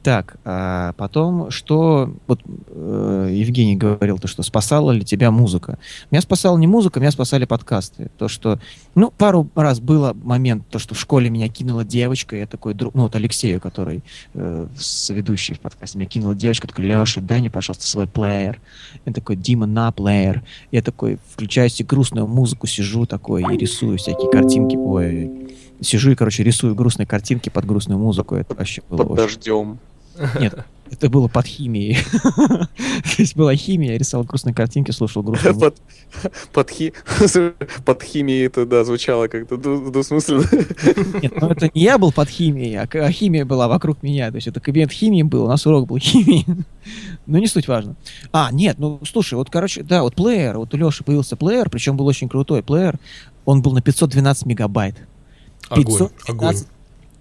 Так, а потом, что, вот э, Евгений говорил, то, что спасала ли тебя музыка. Меня спасала не музыка, меня спасали подкасты. То, что, ну, пару раз было момент, то, что в школе меня кинула девочка, я такой друг, ну, вот Алексею, который э, с ведущий в подкасте, меня кинула девочка, такой, Леша, дай мне, пожалуйста, свой плеер. Я такой, Дима, на плеер. Я такой, включаю себе грустную музыку, сижу такой и рисую всякие картинки, ой, сижу и, короче, рисую грустные картинки под грустную музыку. Это вообще было Под очень... дождем. Нет, это было под химией. То есть была химия, я рисовал грустные картинки, слушал грустную музыку. Под, под, хи... под химией это, да, звучало как-то двусмысленно. Нет, ну это не я был под химией, а, а химия была вокруг меня. То есть это кабинет химии был, у нас урок был химии. Ну, не суть важно. А, нет, ну, слушай, вот, короче, да, вот плеер, вот у Леши появился плеер, причем был очень крутой плеер. Он был на 512 мегабайт. Огонь, 515 огонь.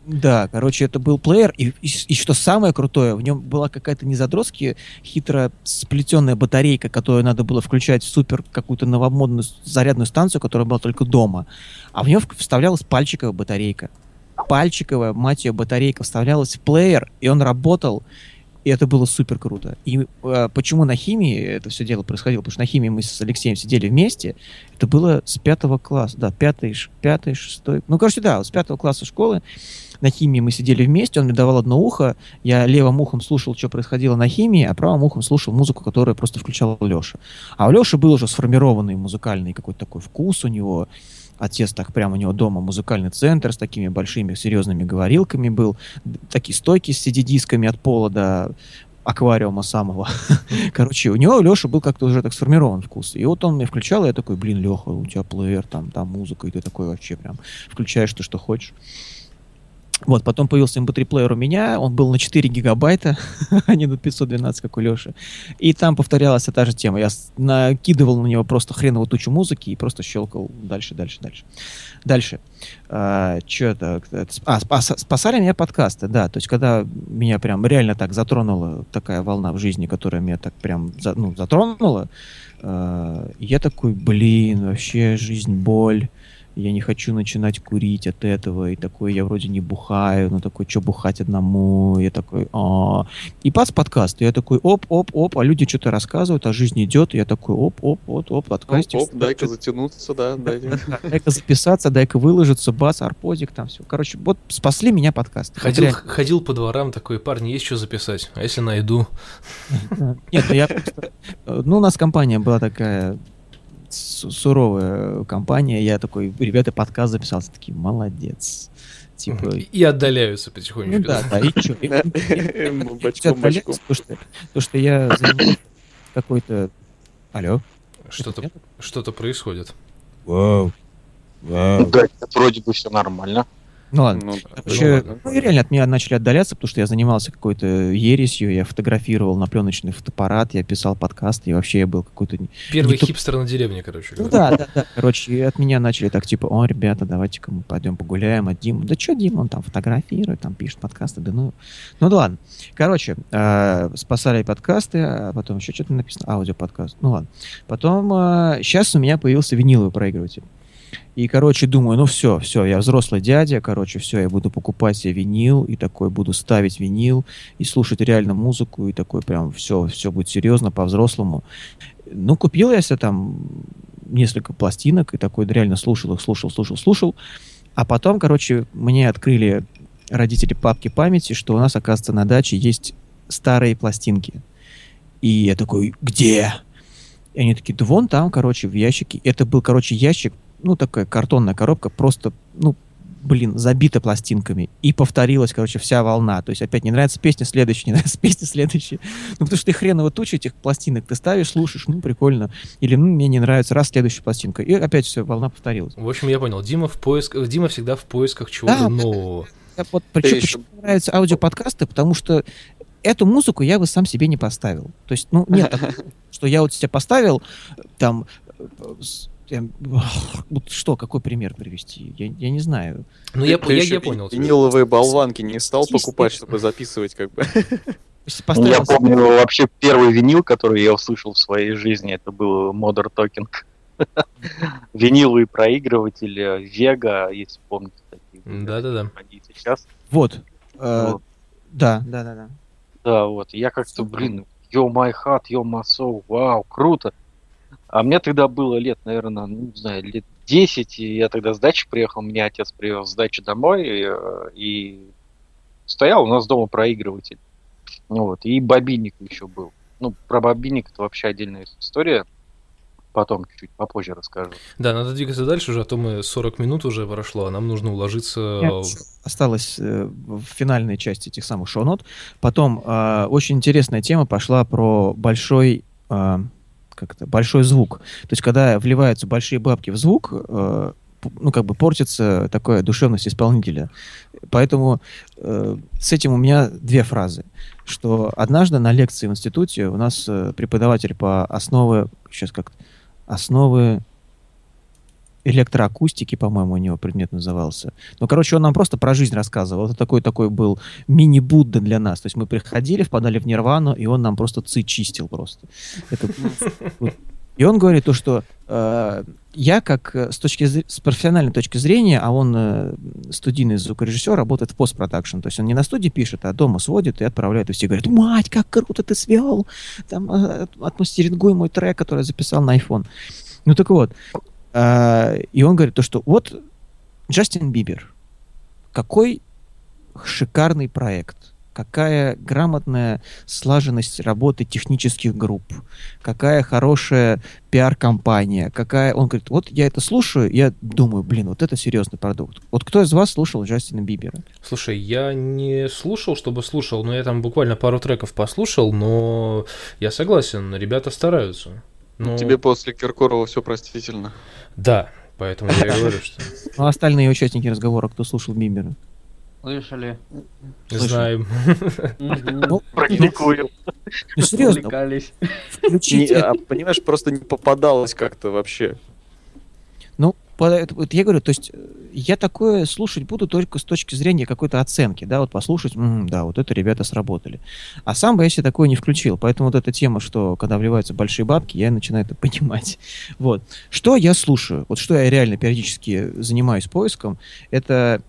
Да, короче, это был плеер, и, и, и что самое крутое, в нем была какая-то не задротски хитро сплетенная батарейка, которую надо было включать в супер какую-то новомодную зарядную станцию, которая была только дома, а в нее вставлялась пальчиковая батарейка. Пальчиковая, мать ее, батарейка вставлялась в плеер, и он работал, и это было супер круто. И э, почему на химии это все дело происходило? Потому что на химии мы с Алексеем сидели вместе. Это было с пятого класса, да, пятый, пятый, шестой. Ну, короче, да, с пятого класса школы на химии мы сидели вместе, он мне давал одно ухо, я левым ухом слушал, что происходило на химии, а правым ухом слушал музыку, которую просто включал Леша. А у Леши был уже сформированный музыкальный какой-то такой вкус у него. Отец так прямо у него дома музыкальный центр с такими большими серьезными говорилками был, такие стойки с CD-дисками от пола до аквариума самого. Короче, у него Леша был как-то уже так сформирован вкус. И вот он мне включал, и я такой, блин, Леха, у тебя плеер, там, там музыка, и ты такой вообще прям включаешь то, что хочешь. Вот, потом появился MP3 плеер у меня, он был на 4 гигабайта, а не на 512, как у Леши. И там повторялась та же тема. Я накидывал на него просто хреновую тучу музыки и просто щелкал дальше, дальше, дальше. Дальше. что это? А, спас- спасали меня подкасты, да. То есть, когда меня прям реально так затронула такая волна в жизни, которая меня так прям за- ну, затронула, а, я такой, блин, вообще жизнь боль я не хочу начинать курить от этого, и такой, я вроде не бухаю, но такой, что бухать одному, я такой, а И пац подкаст, и я такой, оп, оп, оп, а люди что-то рассказывают, а жизнь идет, и я такой, оп, оп, оп, оп, подкастик. Оп, дай-ка затянуться, да. Дай-ка записаться, дай-ка выложиться, бас, арподик, там все. Короче, вот спасли меня подкасты. Вот Ходил, ходил по дворам такой, парни, есть что записать? А если найду? Нет, ну я просто... э, Ну, у нас компания была такая суровая компания. Я такой, ребята, подкаст записался. Такие, молодец. Типа, И отдаляются ну потихонечку. да, да, и что? Бочком, бочком. То, что, то, что я какой-то... Алло? Что-то, что-то происходит. Вау. Вау. Да, вроде бы все нормально. Ну ладно. Ну, Вообще, ладно. ну, и реально от меня начали отдаляться, потому что я занимался какой-то ересью, я фотографировал на пленочный фотоаппарат, я писал подкасты, и вообще я был какой-то... Первый Не хипстер на деревне, короче. Ну да, да, да. Короче, и от меня начали так, типа, о, ребята, давайте-ка мы пойдем погуляем, а Дима, да что Дима, он там фотографирует, там пишет подкасты, да ну... Ну да ладно. Короче, э, спасали подкасты, а потом еще что-то написано, аудиоподкаст, ну ладно. Потом, сейчас у меня появился виниловый проигрыватель. И, короче, думаю, ну все, все, я взрослый дядя, короче, все, я буду покупать себе винил, и такой буду ставить винил, и слушать реально музыку, и такой прям все, все будет серьезно, по-взрослому. Ну, купил я себе там несколько пластинок, и такой реально слушал их, слушал, слушал, слушал. А потом, короче, мне открыли родители папки памяти, что у нас, оказывается, на даче есть старые пластинки. И я такой, где? И они такие, да вон там, короче, в ящике. Это был, короче, ящик, ну, такая картонная коробка, просто, ну, блин, забита пластинками. И повторилась, короче, вся волна. То есть опять не нравится песня, следующая, не нравится песня, следующая. Ну, потому что ты хреново туча этих пластинок. Ты ставишь, слушаешь, ну, прикольно. Или, ну, мне не нравится, раз, следующая пластинка. И опять все, волна повторилась. В общем, я понял. Дима в поисках, Дима всегда в поисках чего-то Да, нового. Я вот, причем, еще- почему мне нравятся аудиоподкасты, потому что эту музыку я бы сам себе не поставил. То есть, ну, нет, что я вот себе поставил, там, э, ах, вот что, какой пример привести? Я, я не знаю. Ну, я, я, я понял. Виниловые болванки не стал покупать, чтобы записывать как бы. Ну, я помню вообще первый винил, который я услышал в своей жизни, это был Modern Talking. Виниловый проигрыватель э, Vega, если помните такие. Да-да-да. Сейчас. Вот. э, Вот. Да, да, да, да. Да, вот. Я как-то, блин, yo my heart, yo my soul, вау, круто. А мне тогда было лет, наверное, ну, не знаю, лет 10, и я тогда с дачи приехал, меня отец привез с дачи домой, и, э, и стоял у нас дома проигрыватель. Ну вот, и бобинник еще был. Ну, про бобинник это вообще отдельная история. Потом чуть-чуть попозже расскажу. Да, надо двигаться дальше уже, а то мы 40 минут уже прошло, а нам нужно уложиться... Я- Осталось э, в финальной части этих самых шоу-нот. Потом э, очень интересная тема пошла про большой, э, как это, большой звук. То есть, когда вливаются большие бабки в звук, э, ну, как бы портится такая душевность исполнителя. Поэтому э, с этим у меня две фразы. Что однажды на лекции в институте у нас э, преподаватель по основы, сейчас как основы электроакустики, по-моему, у него предмет назывался. Ну, короче, он нам просто про жизнь рассказывал. Это такой такой был мини-Будда для нас. То есть мы приходили, впадали в нирвану, и он нам просто ци чистил просто. Это. И он говорит то, что э, я как э, с точки с профессиональной точки зрения, а он э, студийный звукорежиссер, работает в постпродакшн. То есть он не на студии пишет, а дома сводит и отправляет. И все говорят, мать, как круто ты свел! Там э, отмастерингуй мой трек, который я записал на iPhone. Ну так вот. Э, и он говорит то, что вот Джастин Бибер, какой шикарный проект, какая грамотная слаженность работы технических групп, какая хорошая пиар-компания, какая... Он говорит, вот я это слушаю, я думаю, блин, вот это серьезный продукт. Вот кто из вас слушал Джастина Бибера? Слушай, я не слушал, чтобы слушал, но я там буквально пару треков послушал, но я согласен, ребята стараются. Ну, Тебе после Киркорова все простительно. Да, поэтому я и говорю, что Ну, а остальные участники разговора, кто слушал Бибера? Слышали? Слышал. знаем. Ну, Практикую. ну, серьезно, а, понимаешь, просто не попадалось как-то вообще. Ну, вот я говорю, то есть э, я такое слушать буду только с точки зрения какой-то оценки, да, вот послушать, «М, да, вот это ребята сработали. А сам бы я себе такое не включил, поэтому вот эта тема, что когда вливаются большие бабки, я начинаю это понимать. Вот. Что я слушаю, вот что я реально периодически занимаюсь поиском, это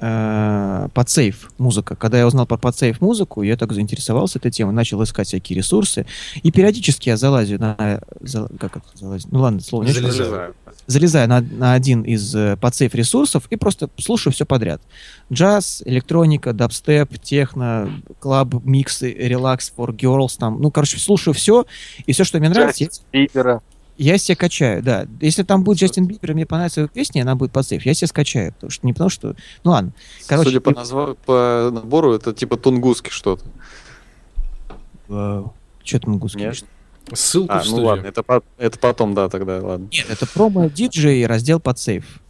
э, подсейв музыка. Когда я узнал про подсейв музыку, я так заинтересовался этой темой, начал искать всякие ресурсы, и периодически я залазю на... зал- как это залазить? Ну ладно, слово не Залезаю. залезаю на, на один из э, подсейф ресурсов и просто слушаю все подряд. Джаз, электроника, дабстеп, техно, клаб, миксы, релакс for girls, там, ну, короче, слушаю все, и все, что мне нравится, я, Бибера. Я себе качаю, да. Если там будет Джастин Бибер, и мне понравится его песня, она будет подсейф, я себе скачаю, потому что не потому что, ну ладно, Короче, Судя по, назва- по набору, это типа тунгуски что-то. что там гуски? Нет? Ссылку А, в ну студию. ладно, это, по- это потом, да, тогда, ладно. Нет, это промо диджей раздел подсейф.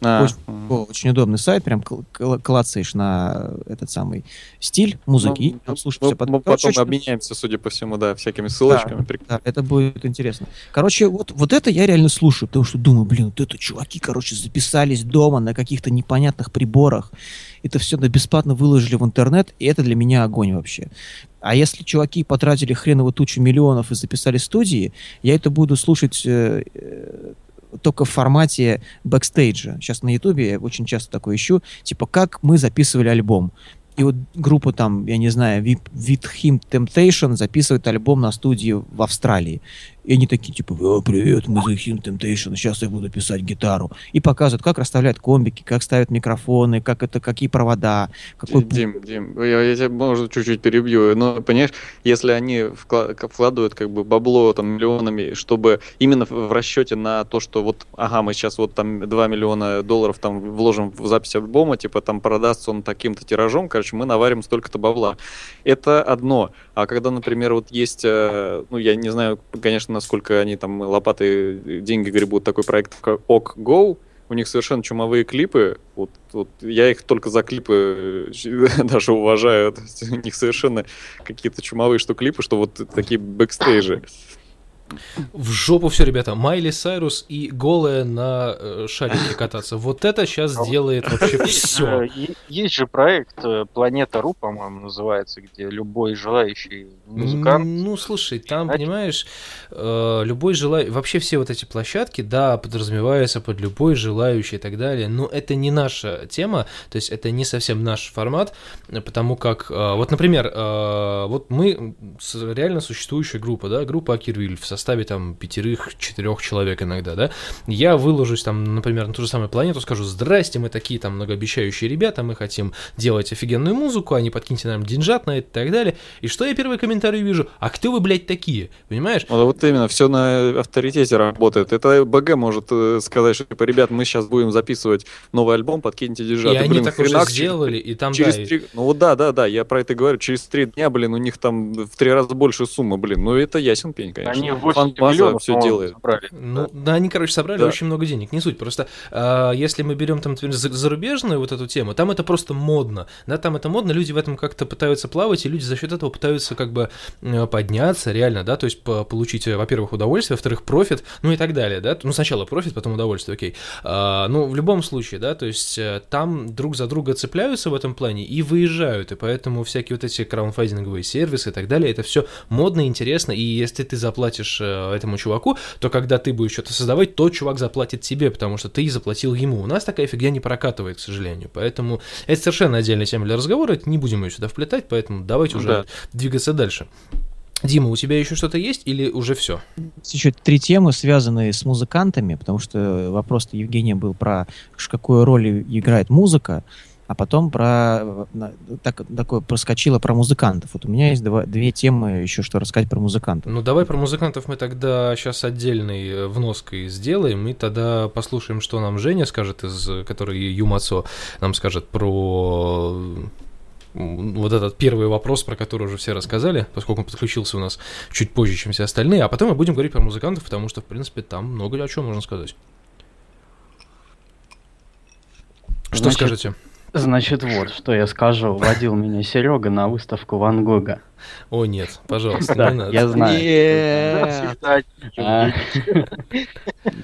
А, Очень-. О, очень удобный сайт, прям кл- кл- клацаешь на этот самый стиль музыки, и Ну, слушаешь мы, под- мы Короче, потом обменяемся, судя по всему, да, всякими ссылочками. Прик- Да, это будет интересно. Короче, вот, вот это я реально слушаю, потому что думаю, блин, вот это чуваки, короче, записались дома на каких-то непонятных приборах. Это все бесплатно выложили в интернет, и это для меня огонь вообще. А если чуваки потратили хреново тучу миллионов и записали студии, я это буду слушать э, э, только в формате бэкстейджа. Сейчас на Ютубе я очень часто такое ищу, типа, как мы записывали альбом. И вот группа там, я не знаю, With Him Temptation записывает альбом на студии в Австралии. И они такие, типа, о, привет, мы The Hint Temptation, сейчас я буду писать гитару. И показывают, как расставляют комбики, как ставят микрофоны, как это, какие провода, какой. Дим, Дим, я, я тебя, может, чуть-чуть перебью, но, понимаешь, если они вкладывают как бы бабло там миллионами, чтобы именно в- в расчете на то, что вот, ага, мы сейчас вот там 2 миллиона долларов там вложим в запись альбома, типа там продастся он таким-то тиражом, короче, мы наварим столько-то бабла. Это одно. А когда, например, вот есть, э, ну, я не знаю, конечно, насколько они там лопаты деньги гребут, такой проект как OK Go, у них совершенно чумовые клипы. Вот, вот я их только за клипы э, даже уважаю. У них совершенно какие-то чумовые что клипы, что вот такие бэкстейджи. В жопу все, ребята. Майли Сайрус и голая на э, шарике кататься. Вот это сейчас делает вообще все. Э, Есть же проект э, Планета Ру, по-моему, называется, где любой желающий музыкант. Ну, слушай, там, понимаешь, любой желающий... Вообще все вот эти площадки, да, подразумеваются под любой желающий и так далее, но это не наша тема, то есть это не совсем наш формат, потому как, вот, например, вот мы реально существующая группа, да, группа Акирвиль в составе там пятерых-четырех человек иногда, да, я выложусь там, например, на ту же самую планету, скажу, здрасте, мы такие там многообещающие ребята, мы хотим делать офигенную музыку, они подкиньте нам деньжат на это и так далее, и что я первый комментарий вижу? А кто вы, блядь, такие? Понимаешь? Вот, вот именно, все на авторитете работает. Это БГ может э, сказать, что, типа, ребят, мы сейчас будем записывать новый альбом, подкиньте деньжат. и И, они блин, так уже хренак, через- сделали, и там, Через да, и- три... Ну вот да, да, да, я про это и говорю. Через три дня, блин, у них там в три раза больше сумма, блин. Ну это ясен пень, конечно. Они 8 Фан-база миллионов все делает. собрали. Ну, да, они, короче, собрали Да. очень много денег, не суть. Просто а, если мы берем там, например, зарубежную вот эту тему, там это просто модно. Да, там это модно, люди в этом как-то пытаются плавать, и люди за счет этого пытаются как бы э, подняться, реально, да, то есть по- получить, э, во-первых, удовольствие, во-вторых, профит, ну и так далее, да. Ну, сначала профит, потом удовольствие, окей. А, ну, в любом случае, да, то есть э, там друг за друга цепляются в этом плане и выезжают, и поэтому всякие вот эти краунфайдинговые сервисы и так далее, это все модно, интересно, и если ты заплатишь э, этому чуваку, то когда ты будешь что-то создавать, тот чувак заплатит тебе, потому что ты заплатил ему. У нас такая фигня не прокатывает, к сожалению. Поэтому это совершенно отдельная тема для разговора, не будем ее сюда вплетать, поэтому давайте уже Да. двигаться дальше. Дима, у тебя еще что-то есть или уже все? Есть еще три темы, связанные с музыкантами, потому что вопрос Евгения был про какую роль играет музыка, а потом про так, такое проскочило про музыкантов. Вот у меня есть два- две темы еще, что рассказать про музыкантов. Ну, давай про музыкантов мы тогда сейчас отдельной э, вноской сделаем, и тогда послушаем, что нам Женя скажет, из который Юмацо нам скажет про вот этот первый вопрос, про который уже все рассказали, поскольку он подключился у нас чуть позже, чем все остальные, а потом мы будем говорить про музыкантов, потому что, в принципе, там много о чем можно сказать. Что Значит, скажете? Значит, вот, что я скажу. Водил меня Серега на выставку Ван Гога. О, нет, пожалуйста, Да, не надо. я знаю. А,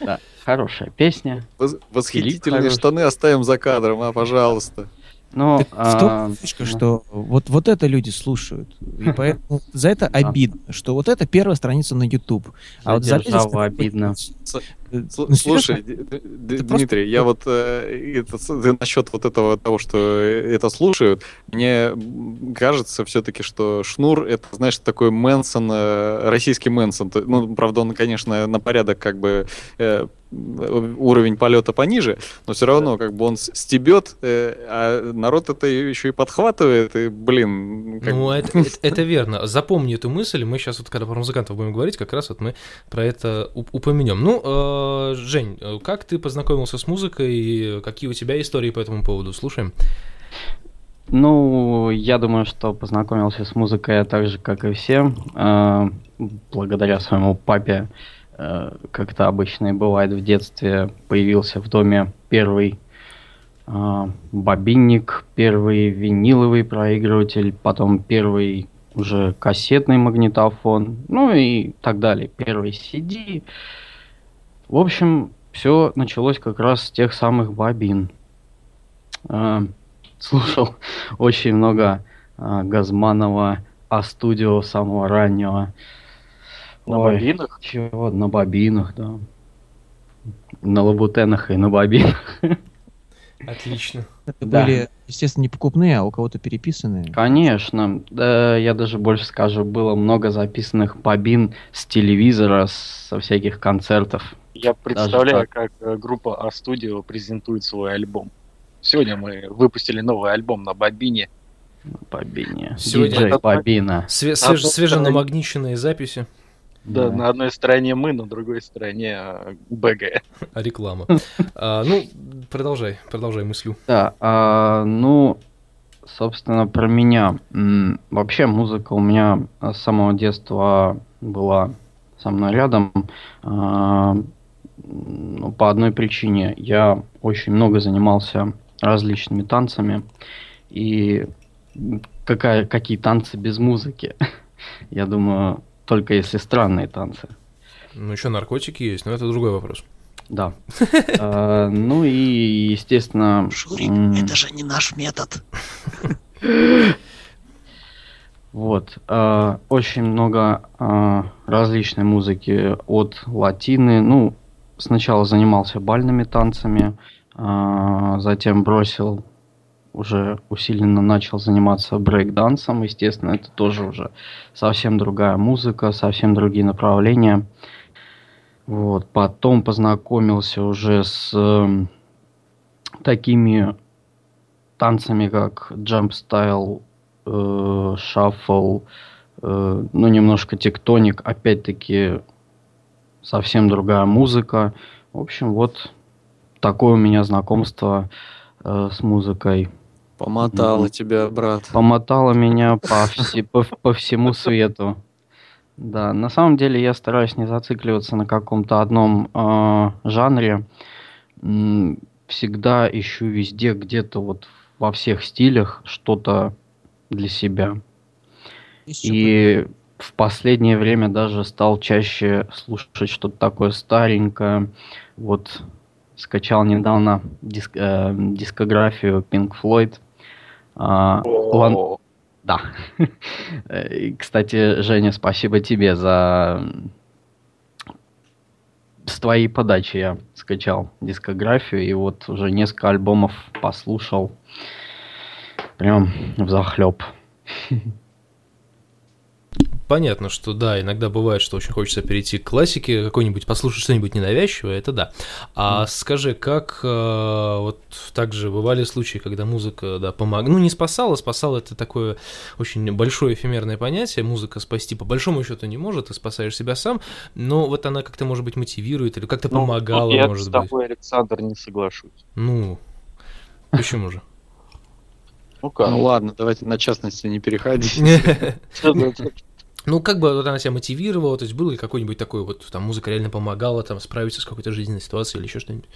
Да, хорошая песня. Вос- Восхитительные штаны оставим за кадром, а, пожалуйста. Но Так в а, фишка, что вот, вот это люди слушают. И поэтому за это обидно, что вот это первая страница на YouTube. А вот на- обидно. Э, ну, Слушай, серьезно? Д- Д- Это просто- Дмитрий, я вот э, это, насчет вот этого того, что это слушают, мне кажется все-таки, что Шнур это, знаешь, такой Мэнсон, э, российский Мэнсон. Ну, правда, он, конечно, на порядок как бы э, уровень полета пониже, но все равно как бы он стебет, э, а народ это еще и подхватывает, и, блин, как Ну, это, это- это верно. Запомни эту мысль. Мы сейчас вот, когда про музыкантов будем говорить, как раз вот мы про это уп- упомянем. Ну, э, Жень, э, как ты познакомился с музыкой? и Какие у тебя истории по этому поводу? Слушаем. Ну, я думаю, что познакомился с музыкой я так же, как и все, э, благодаря своему папе. э, Как это обычно и бывает в детстве, появился в доме первый э, бобинник, первый виниловый проигрыватель, потом первый уже кассетный магнитофон, ну и так далее, первый CD. В общем, все началось как раз с тех самых бобин. Э, слушал очень много а, Газманова, а студио самого раннего. На Ой, бобинах? Чего? На бобинах, да. На лабутенах и на бобинах. Отлично. Это Да. были, естественно, не покупные, а у кого-то переписанные. Конечно, да, я даже больше скажу, было много записанных бобин с телевизора, со всяких концертов. Я представляю, как э, группа А-студио презентует свой альбом. Сегодня мы выпустили новый альбом на бобине. Бобине. Сегодня Диджей это- Бобина. Све- А свеж- свеженамагниченные записи, Да, Да. на одной стороне мы, на другой стороне э, БГ. а реклама. А, ну, продолжай, продолжай мыслю. Да, а, ну, собственно, про меня. Вообще музыка у меня с самого детства была со мной рядом. А, ну, по одной причине. Я очень много занимался различными танцами. И какая, какие танцы без музыки? Я думаю, только если странные танцы. Ну, еще наркотики есть, но это другой вопрос. Да. А, Ну и, естественно... м, же не наш метод. Вот. э, очень много э, различной музыки от латины. Ну, сначала занимался бальными танцами, э, затем бросил, уже усиленно начал заниматься брейк-дансом. Естественно, это тоже уже совсем другая музыка, совсем другие направления. Вот. Потом познакомился уже с эм, такими танцами, как джамп стайл, э, шаффл, э, ну, немножко тектоник, опять-таки совсем другая музыка. В общем, вот такое у меня знакомство э, с музыкой. Помотало Мгм. тебя, брат. Помотало меня по, все- по, по всему свету. Да, на самом деле я стараюсь не зацикливаться на каком-то одном э, жанре. Всегда ищу везде, где-то вот во всех стилях что-то для себя. И в последнее время даже стал чаще слушать что-то такое старенькое. Вот скачал недавно диск- э, дискографию Pink Floyd. А, Лан- Да. Э, кстати, Женя, спасибо тебе за... С твоей подачи я скачал дискографию, и вот уже несколько альбомов послушал. Прям в захлеб. Понятно, что да, иногда бывает, что очень хочется перейти к классике, какой-нибудь послушать что-нибудь ненавязчивое, это да. А скажи, как э, вот также бывали случаи, когда музыка, да, помогла, ну не спасала, спасала это такое очень большое эфемерное понятие, музыка спасти по большому счету не может, ты спасаешь себя сам, но вот она как-то, может быть, мотивирует или как-то ну, помогала, я может с быть. тобой, Александр, не соглашусь. Ну, почему же? Ну как? Ну ладно, давайте на частности не переходить. Ну, как бы вот она тебя мотивировала, то есть было ли какой-нибудь такой вот, там, музыка реально помогала там справиться с какой-то жизненной ситуацией или еще что-нибудь?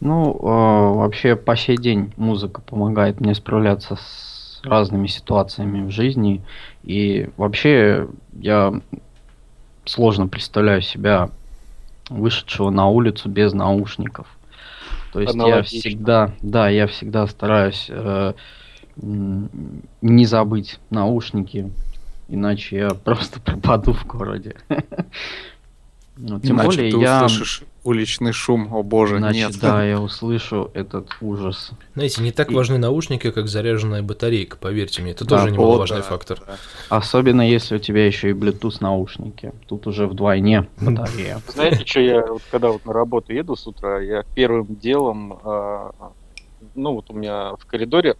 Ну, э, вообще по сей день музыка помогает мне справляться с разными ситуациями в жизни. И вообще я сложно представляю себя вышедшего на улицу без наушников. То есть я всегда, да, я всегда стараюсь э, не забыть наушники, иначе я просто пропаду в городе. Ну, Тем Иначе более ты я... услышишь уличный шум, о боже, Иначе, нет. да, я услышу этот ужас. Знаете, не так И- важны наушники, как заряженная батарейка, поверьте мне, это Да, тоже немаловажный да, фактор. да. Особенно если у тебя еще и Bluetooth наушники. Тут уже вдвойне батарея. Знаете, что я, вот, когда вот на работу еду с утра, я первым делом, а, ну вот у меня в коридоре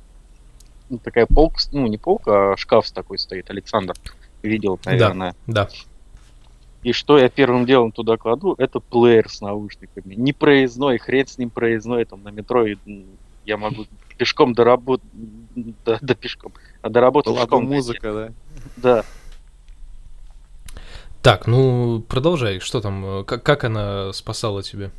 такая полка, ну не полка, а шкаф такой стоит, Александр видел, наверное. Да. И что я первым делом туда кладу, это плеер с наушниками. Не проездной, хрен с ним проездной, там на метро я могу пешком до работы, да, до пешком, а до работы пешком дойти. музыка, да. Да. Так, ну продолжай, что там, э, как, как она спасала тебя?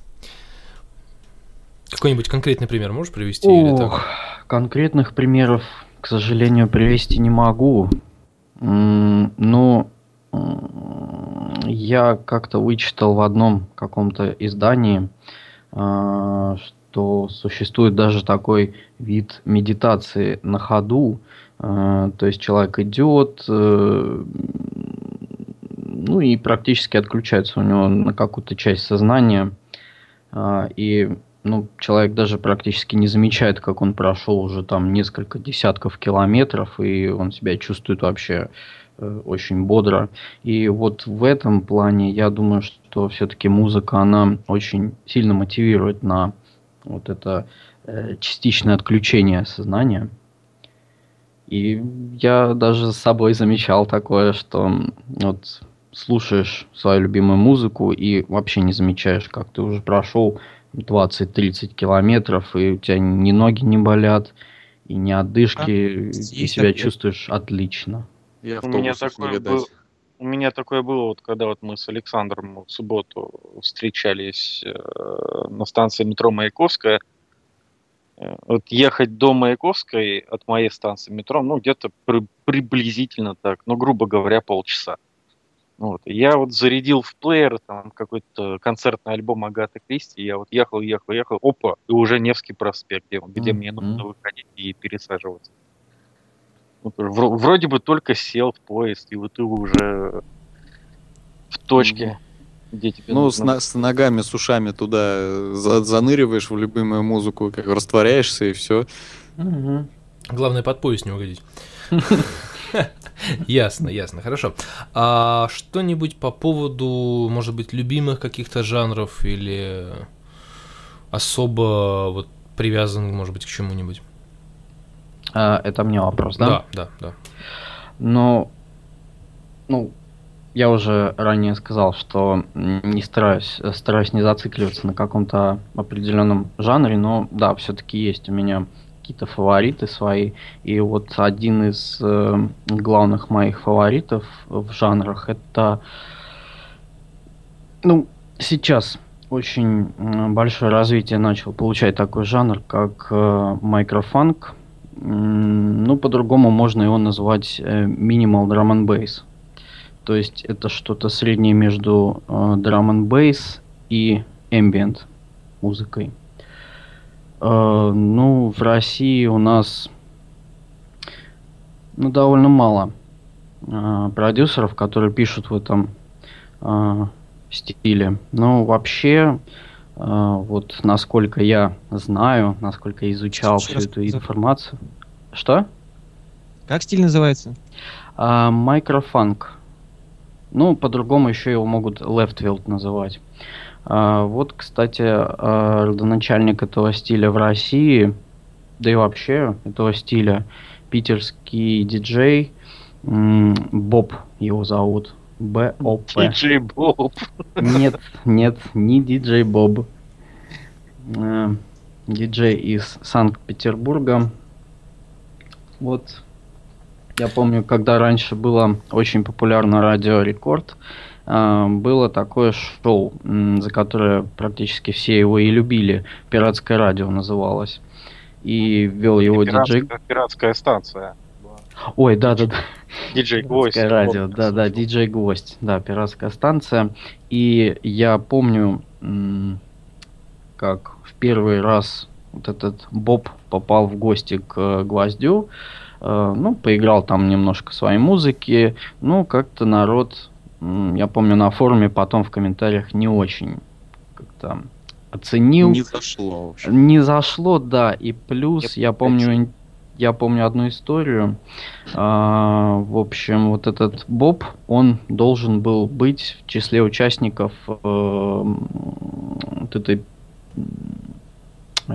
Какой-нибудь конкретный пример можешь привести? или так? Конкретных примеров, к сожалению, привести не могу. Но я как-то вычитал в одном каком-то издании, а, что существует даже такой вид медитации на ходу. А, То есть человек идет, э, ну и практически отключается у него на какую-то часть сознания. А, И ну, человек даже практически не замечает, как он прошел уже там несколько десятков километров, и он себя чувствует вообще э, очень бодро. И вот в этом плане я думаю, что все-таки музыка, она очень сильно мотивирует на вот это э, частичное отключение сознания. И я даже с собой замечал такое, что вот слушаешь свою любимую музыку и вообще не замечаешь, как ты уже прошел 20-30 километров, и у тебя ни ноги не болят, и ни отдышки, а, и себя чувствуешь отлично. Я у меня такое был, у меня такое было, вот когда вот мы с Александром в субботу встречались э, на станции метро Маяковская. Э, вот ехать до Маяковской от моей станции метро, ну где-то при, приблизительно так, ну грубо говоря, полчаса. Вот. Я вот зарядил в плеер там какой-то концертный альбом Агаты Кристи, я вот ехал, ехал, ехал, опа, и уже Невский проспект, где, где mm-hmm. мне нужно выходить и пересаживаться. Вот, вроде бы только сел в поезд, и вот ты уже в точке, mm-hmm. где тебе Ну, нужно... с, с ногами, с ушами туда э, за, заныриваешь в любимую музыку, как растворяешься, и все. Mm-hmm. Главное, под поезд не угодить. Ясно, ясно, хорошо. А что-нибудь по поводу, может быть, любимых каких-то жанров или особо вот привязан, может быть, к чему-нибудь? А, это мне вопрос, да? Да, да, да. Ну, ну, я уже ранее сказал, что не стараюсь, стараюсь не зацикливаться на каком-то определенном жанре, но да, все-таки есть у меня какие-то фавориты свои. И вот один из э, главных моих фаворитов в жанрах это, ну, сейчас очень большое развитие начал получать такой жанр, как э, микрофанк. Ну, по-другому можно его назвать э, minimal drum and bass. То есть это что-то среднее между э, drum and bass и ambient музыкой. Э, ну, в России у нас ну, довольно мало э, продюсеров, которые пишут в этом э, стиле. Но вообще, э, вот насколько я знаю, насколько я изучал всю эту информацию. Что? Как стиль называется? Микрофанк. ну, по-другому еще его могут Leftfield называть. А, вот, кстати, а, родоначальник этого стиля в России, да и вообще этого стиля, питерский диджей Боб его зовут. Б-О-П. Диджей Боб. Нет, нет, не диджей Боб. А, диджей из Санкт-Петербурга. Вот я помню, когда раньше было очень популярно радио Рекорд, было такое шоу, за которое практически все его и любили. Пиратское радио называлось. И вел его диджей... Пиратская станция. Ой, да, да, да. Диджей Гвоздь. радио, да, да, диджей Гвоздь, да, пиратская станция. И я помню, как в первый раз вот этот Боб попал в гости к Гвоздю, э, ну, поиграл там немножко своей музыки, ну, как-то народ я помню на форуме потом в комментариях не очень как-то оценил. Не зашло, в общем. Не зашло, да. И плюс я, я помню, я помню одну историю. А, в общем, вот этот Боб, он должен был быть в числе участников э, вот этой...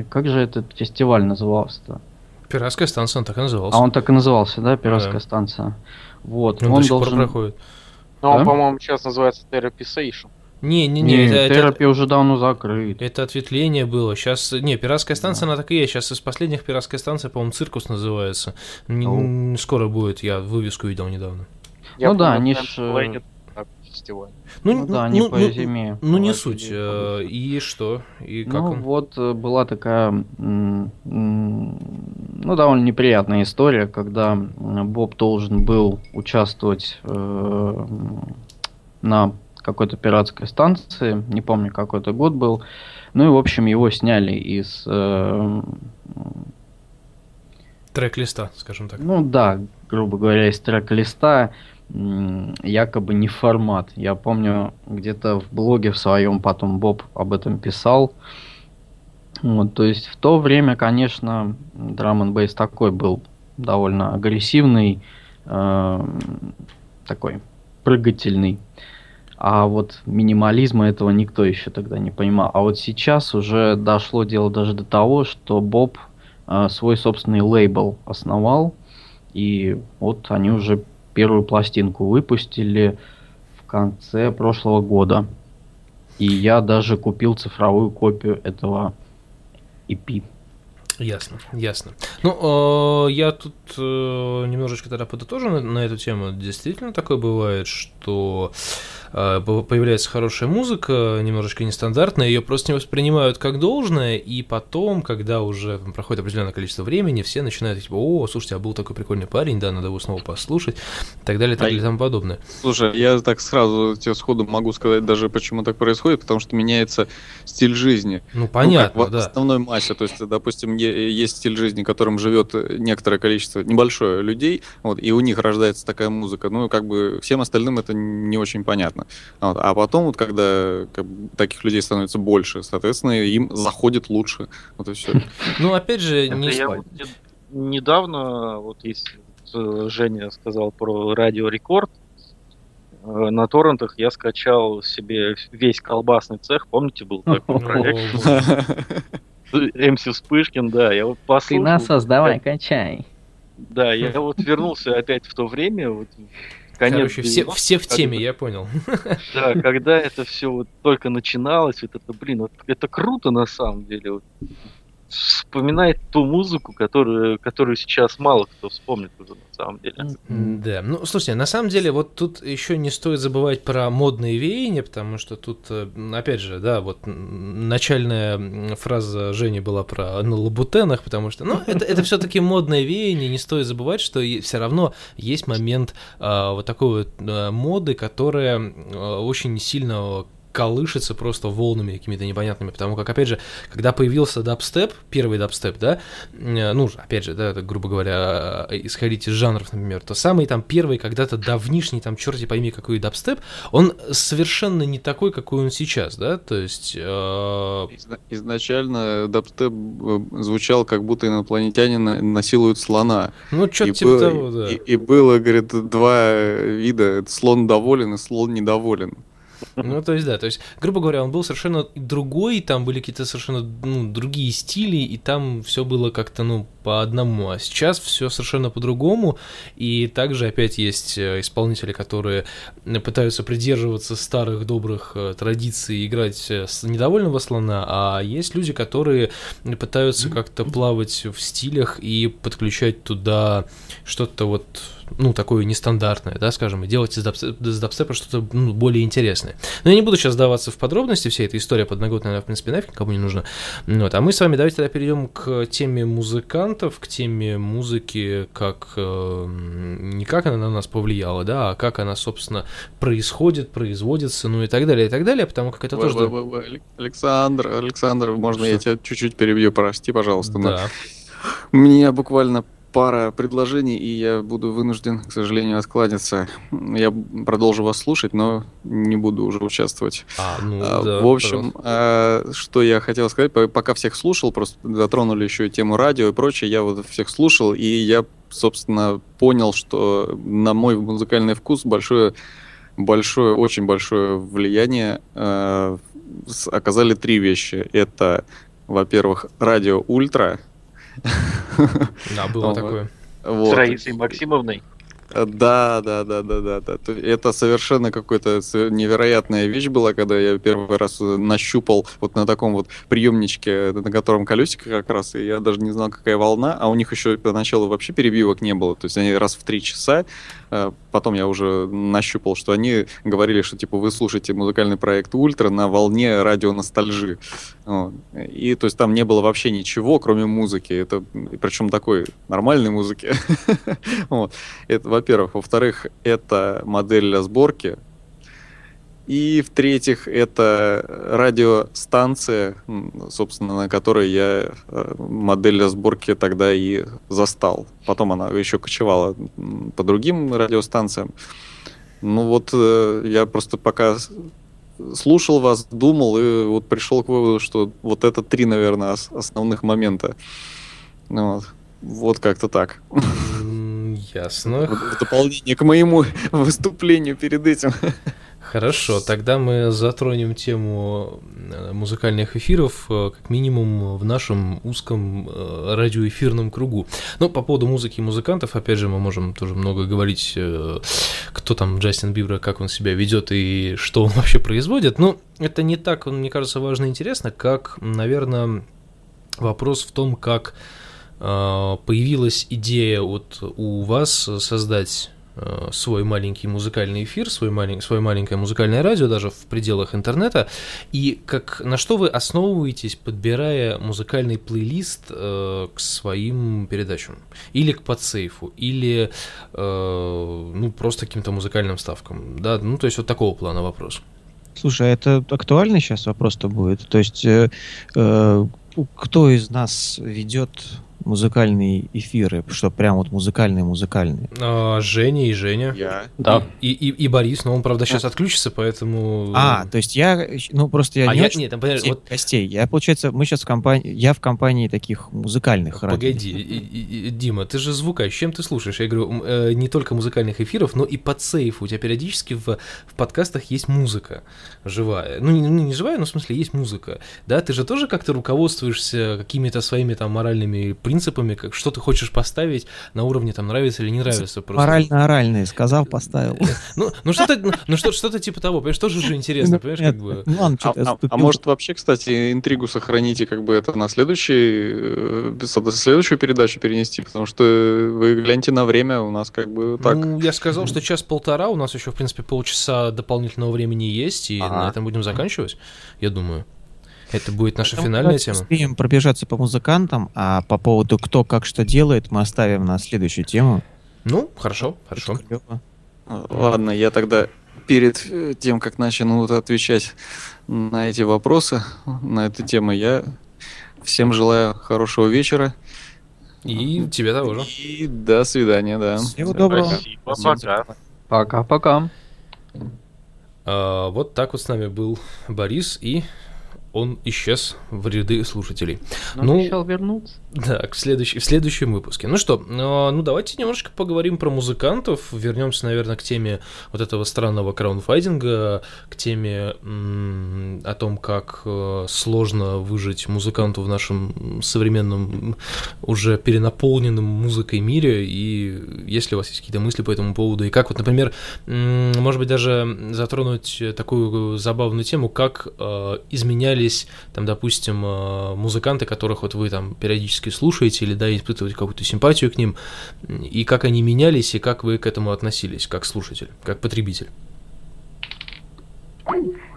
Как же этот фестиваль назывался-то? Пиратская станция, он так и назывался. А он так и назывался, да, Пиратская да. станция. Вот. Он, он до должен... пор проходит. Но ну, да? он, по-моему, сейчас называется Therapy Station. Не, не, не, не это, терапия уже давно закрыт. Это ответвление было. Сейчас, не, пиратская станция, да. она так и есть. Сейчас из последних пиратская станция, по-моему, циркус называется. Не, oh. Скоро будет, я вывеску видел недавно. Я ну да, они ж... Э, фестиваль. Ну, ну да, не ну, по ну, зиме. Ну, не суть. Э, и что? И как ну, он? вот э, была такая, ну, довольно неприятная история, когда Боб должен был участвовать э, на какой-то пиратской станции, не помню, какой это год был. Ну и, в общем, его сняли из... Э, трек-листа, скажем так. Ну да, грубо говоря, из трек-листа якобы не формат. Я помню, где-то в блоге в своем потом Боб об этом писал. Вот, то есть в то время, конечно, драм н такой был довольно агрессивный, э, такой прыгательный. А вот минимализма этого никто еще тогда не понимал. А вот сейчас уже дошло дело даже до того, что Боб э, свой собственный лейбл основал. И вот они уже первую пластинку выпустили в конце прошлого года. И я даже купил цифровую копию этого EP. Ясно, ясно. Ну, э, я тут э, немножечко тогда подытожу на, на эту тему. Действительно такое бывает, что появляется хорошая музыка, немножечко нестандартная, ее просто не воспринимают как должное, и потом, когда уже проходит определенное количество времени, все начинают типа, о, слушайте, а был такой прикольный парень, да, надо его снова послушать, и так далее, и так далее, и тому подобное. Слушай, я так сразу тебе сходу могу сказать даже, почему так происходит, потому что меняется стиль жизни. Ну, понятно, ну, как в да. основной массе, то есть, допустим, есть стиль жизни, которым живет некоторое количество, небольшое людей, вот, и у них рождается такая музыка, ну, как бы всем остальным это не очень понятно. Вот, а потом, вот, когда как таких людей становится больше, соответственно, им заходит лучше. Вот и все. Ну, опять же, не... Я вот недавно, вот если э, Женя сказал про радио Рекорд, э, на торрентах я скачал себе весь колбасный цех, помните, был такой проект? МС Вспышкин, да, я вот послушал. Ты нас создавай, качай. Да, я вот вернулся опять в то время, вот конец. Короче, все, все в теме, я понял. Да, когда это все вот только начиналось, вот это, блин, вот это круто на самом деле. Вот вспоминает ту музыку, которую, которую сейчас мало кто вспомнит уже на самом деле. Да, ну слушайте, на самом деле вот тут еще не стоит забывать про модные веяния, потому что тут, э, опять же, да, вот начальная фраза Жени была про на лабутенах, потому что, ну, это, это все-таки модное веяние, не стоит забывать, что все равно есть момент а, вот такой вот а, моды, которая а, очень сильно колышется просто волнами какими-то непонятными, потому как, опять же, когда появился дабстеп, первый дабстеп, да, э, ну, опять же, да, это, грубо говоря, э, исходить из жанров, например, то самый там первый, когда-то давнишний, там, черти пойми, какой дабстеп, он совершенно не такой, какой он сейчас, да, то есть... Э... Изначально дабстеп э, звучал, как будто инопланетяне насилуют слона. Ну, что-то типа было, того, да. И, и было, говорит, два вида, слон доволен и слон недоволен. Ну, то есть, да, то есть, грубо говоря, он был совершенно другой, там были какие-то совершенно ну, другие стили, и там все было как-то, ну, по одному. А сейчас все совершенно по-другому, и также опять есть э, исполнители, которые пытаются придерживаться старых добрых э, традиций, играть э, с недовольного слона, а есть люди, которые пытаются как-то плавать в стилях и подключать туда что-то вот ну, такое нестандартное, да, скажем, и делать из, дабстепа, из дабстепа что-то ну, более интересное. Но я не буду сейчас даваться в подробности, вся эта история подноготная, в принципе, нафиг никому не нужна. Вот, а мы с вами давайте тогда перейдем к теме музыкантов, к теме музыки, как э, не как она на нас повлияла, да, а как она, собственно, происходит, производится, ну и так далее, и так далее, потому как это тоже... Александр, Александр, можно я тебя чуть-чуть перебью, прости, пожалуйста. Да. Но... Меня буквально пара предложений, и я буду вынужден, к сожалению, откланяться. Я продолжу вас слушать, но не буду уже участвовать. А, ну, а, да, в общем, а, что я хотел сказать, пока всех слушал, просто затронули еще тему радио и прочее, я вот всех слушал, и я, собственно, понял, что на мой музыкальный вкус большое большое, очень большое влияние э, оказали три вещи. Это, во-первых, радио Ультра, да, было такое. Вот. С Раисой Максимовной. Да, да, да, да, да, да. Это совершенно какая-то невероятная вещь была, когда я первый раз нащупал вот на таком вот приемничке, на котором колесико как раз, и я даже не знал, какая волна, а у них еще поначалу вообще перебивок не было. То есть они раз в три часа Э, потом я уже нащупал, что они говорили, что типа вы слушаете музыкальный проект Ультра на волне радио ностальжи. И то есть там не было вообще ничего, кроме музыки. Это причем такой нормальной музыки. Это, во-первых. Во-вторых, это модель для сборки. И в-третьих, это радиостанция, собственно, на которой я э, модель для сборки тогда и застал. Потом она еще кочевала по другим радиостанциям. Ну вот э, я просто пока слушал вас, думал и вот пришел к выводу, что вот это три, наверное, основных момента. Ну вот, вот как-то так. Ясно. В дополнение к моему выступлению перед этим. Хорошо, тогда мы затронем тему э, музыкальных эфиров, э, как минимум в нашем узком э, радиоэфирном кругу. Ну, по поводу музыки и музыкантов, опять же, мы можем тоже много говорить, кто там Джастин Бибер, как он себя ведет и что он вообще производит. Но это не так, мне кажется, важно и интересно, как, наверное, вопрос в том, как появилась идея вот у вас создать свой маленький музыкальный эфир, свой малень, свое маленькое музыкальное радио даже в пределах интернета, и как, на что вы основываетесь, подбирая музыкальный плейлист э, к своим передачам? Или к подсейфу, или э, ну, просто каким-то музыкальным ставкам, да, ну, то есть вот такого плана вопрос. Слушай, а это актуальный сейчас вопрос-то будет? То есть э, э, кто из нас ведет музыкальные эфиры, что прям вот музыкальные-музыкальные. А, Женя и Женя. Я. Да. И, и, и Борис, но он, правда, сейчас а. отключится, поэтому... А, то есть я, ну просто я а не я, очень нет, там, подожди, вот... гостей. Я, получается, мы сейчас в компании, я в компании таких музыкальных Погоди, и, и, и, Дима, ты же звукач, чем ты слушаешь? Я говорю, э, не только музыкальных эфиров, но и под сейф. У тебя периодически в, в подкастах есть музыка живая. Ну, не, не живая, но в смысле есть музыка. Да, ты же тоже как-то руководствуешься какими-то своими там моральными принципами принципами, как что ты хочешь поставить на уровне там нравится или не нравится. Просто. Морально-оральные, сказал, поставил. Ну, ну что-то, ну, ну что, что-то типа того, понимаешь, тоже же интересно, понимаешь, как бы. Ну, ладно, а, а, а может вообще, кстати, интригу сохраните, как бы это на следующий, э, следующую передачу перенести, потому что вы гляньте на время, у нас как бы так. Ну, я сказал, что час-полтора, у нас еще, в принципе, полчаса дополнительного времени есть, и ага. на этом будем заканчивать, я думаю. Это будет наша Поэтому финальная тема. Успеем пробежаться по музыкантам, а по поводу кто как что делает, мы оставим на следующую тему. Ну, хорошо, хорошо. Ладно, я тогда перед э, тем, как начну отвечать на эти вопросы, на эту тему, я всем желаю хорошего вечера. И тебе того же. И до свидания, да. Всего доброго. Спасибо, пока. Пока-пока. А, вот так вот с нами был Борис и он исчез в ряды слушателей. Но ну, обещал вернуться. Да, в, следующий, в следующем выпуске. Ну что, а, ну давайте немножечко поговорим про музыкантов. Вернемся, наверное, к теме вот этого странного краунфайдинга, к теме о том, как э, сложно выжить музыканту в нашем современном, уже перенаполненном музыкой мире. И если у вас есть какие-то мысли по этому поводу, и как вот, например, может быть, даже затронуть такую забавную тему, как э, изменялись, там, допустим, э, музыканты, которых вот вы там периодически периодически слушаете или да, испытываете какую-то симпатию к ним, и как они менялись, и как вы к этому относились, как слушатель, как потребитель.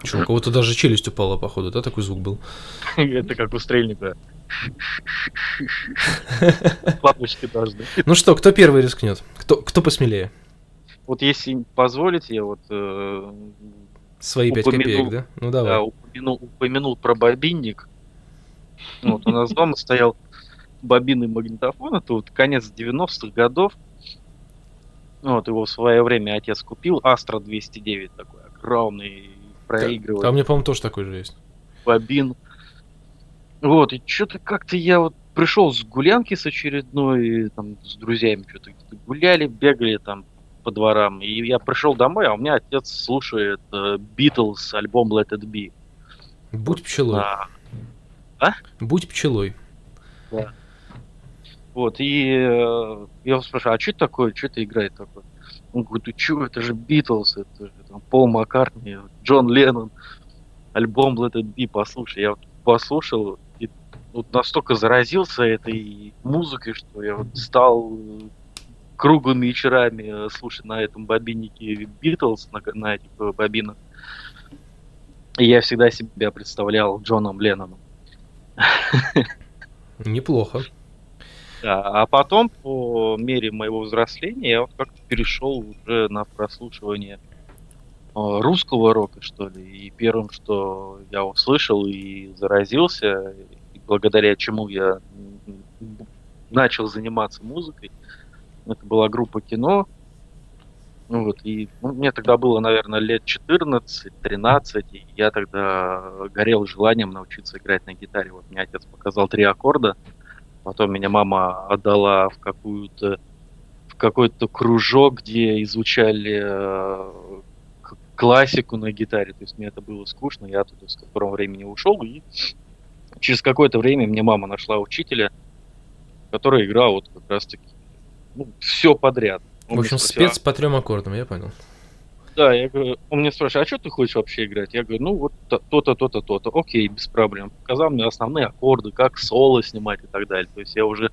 Что, у кого-то даже челюсть упала, походу, да, такой звук был? Это как у стрельника. Лапочки должны. Ну что, кто первый рискнет? Кто, кто посмелее? Вот если позволите, я вот... Э, Свои пять копеек, да? Ну давай. Да, упомянул, упомянул про бобинник. Вот, у нас дома стоял бобины магнитофон, это вот конец 90-х годов. Вот, его в свое время отец купил, Астра 209 такой, огромный проигрыватель. Там мне, по-моему, тоже такой же есть. Бобин. Вот, и что-то как-то я вот пришел с гулянки с очередной, там, с друзьями что-то гуляли, бегали там по дворам, и я пришел домой, а у меня отец слушает Битлз, uh, альбом Let It Be. Будь пчелой. А? а? Будь пчелой. Да. Вот, и э, я его спрашиваю, а что это такое, что это играет такое? Он говорит, ты что, это же Битлз, это же там, Пол Маккартни, Джон Леннон, альбом Let It Be, послушай. Я вот послушал и вот настолько заразился этой музыкой, что я вот стал круглыми вечерами слушать на этом бобиннике Битлз, на, на этих бобинах. И я всегда себя представлял Джоном Ленноном. Неплохо. Да, а потом, по мере моего взросления, я вот как-то перешел уже на прослушивание а, русского рока, что ли. И первым, что я услышал и заразился, и благодаря чему я начал заниматься музыкой, это была группа кино. Ну вот, и ну, мне тогда было, наверное, лет 14-13, и я тогда горел желанием научиться играть на гитаре. Вот мне отец показал три аккорда, потом меня мама отдала в какую-то в какой-то кружок, где изучали э, классику на гитаре. То есть мне это было скучно, я оттуда с которого времени ушел, и через какое-то время мне мама нашла учителя, который играл вот как раз таки ну, все подряд. Он в общем, спросил, спец по трем аккордам, я понял. Да, я говорю, он мне спрашивает, а что ты хочешь вообще играть? Я говорю, ну вот то-то, то-то, то-то. Окей, без проблем. Показал мне основные аккорды, как соло снимать и так далее. То есть я уже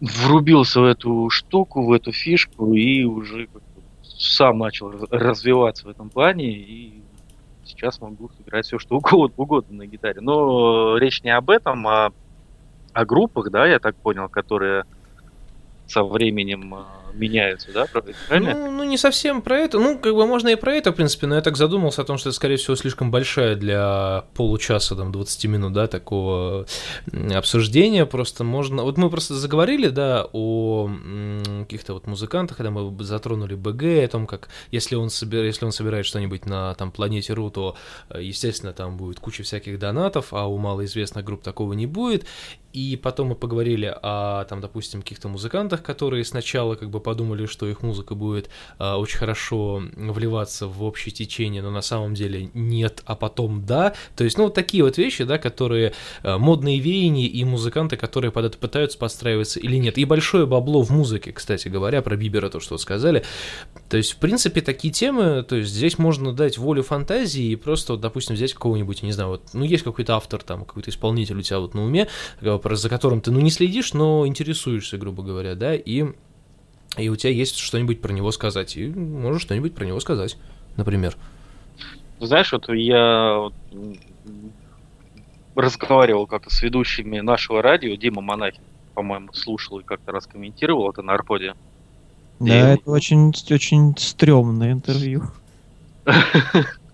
врубился в эту штуку, в эту фишку и уже сам начал развиваться в этом плане и сейчас могу играть все что угодно, угодно на гитаре. Но речь не об этом, а о группах, да, я так понял, которые со временем а, меняются, да, правильно? Ну, ну, не совсем про это. Ну, как бы можно и про это, в принципе, но я так задумался о том, что это, скорее всего, слишком большая для получаса, там, 20 минут, да, такого обсуждения. Просто можно... Вот мы просто заговорили, да, о каких-то вот музыкантах, когда мы затронули БГ, о том, как если он, собир... если он собирает что-нибудь на там планете Ру, то, э, естественно, там будет куча всяких донатов, а у малоизвестных групп такого не будет. И потом мы поговорили о, там, допустим, каких-то музыкантах, которые сначала как бы подумали, что их музыка будет э, очень хорошо вливаться в общее течение, но на самом деле нет, а потом да. То есть, ну, вот такие вот вещи, да, которые э, модные веяния и музыканты, которые под это пытаются подстраиваться или нет. И большое бабло в музыке, кстати говоря, про Бибера то, что сказали. То есть, в принципе, такие темы, то есть здесь можно дать волю фантазии и просто, вот, допустим, взять какого-нибудь, не знаю, вот, ну, есть какой-то автор, там, какой-то исполнитель у тебя вот на уме, за которым ты, ну, не следишь, но интересуешься, грубо говоря, да, и, и у тебя есть что-нибудь про него сказать, и можешь что-нибудь про него сказать, например. Знаешь, вот я разговаривал как-то с ведущими нашего радио, Дима Монахин, по-моему, слушал и как-то раз комментировал это на Арподе. Да, и... это очень, очень стрёмное интервью.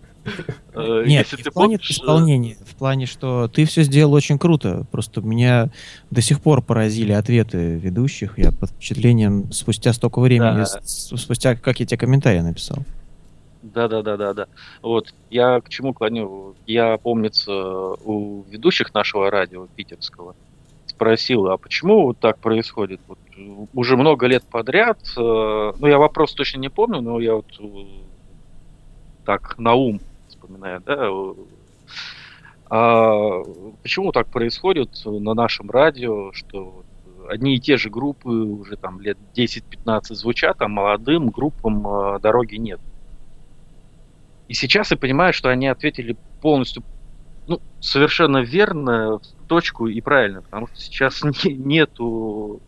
Э, Нет, не в плане исполнения, в плане, что ты все сделал очень круто. Просто меня до сих пор поразили ответы ведущих. Я под впечатлением спустя столько времени, да. спустя как я тебе комментарии написал. Да, да, да, да, да. Вот я к чему клоню. Я помнится у ведущих нашего радио питерского спросил, а почему вот так происходит? Вот, уже много лет подряд. Э, ну я вопрос точно не помню, но я вот э, так на ум вспоминаю, да, а почему так происходит на нашем радио, что одни и те же группы уже там лет 10-15 звучат, а молодым группам а, дороги нет. И сейчас я понимаю, что они ответили полностью ну, совершенно верно, в точку и правильно, потому что сейчас не, нету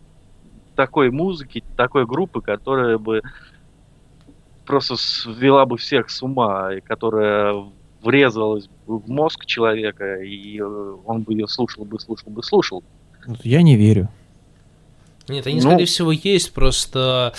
такой музыки, такой группы, которая бы просто свела бы всех с ума, и которая врезалась бы в мозг человека, и э, он бы ее слушал бы, слушал бы, слушал. Я не верю. Нет, они, ну, скорее всего, есть, просто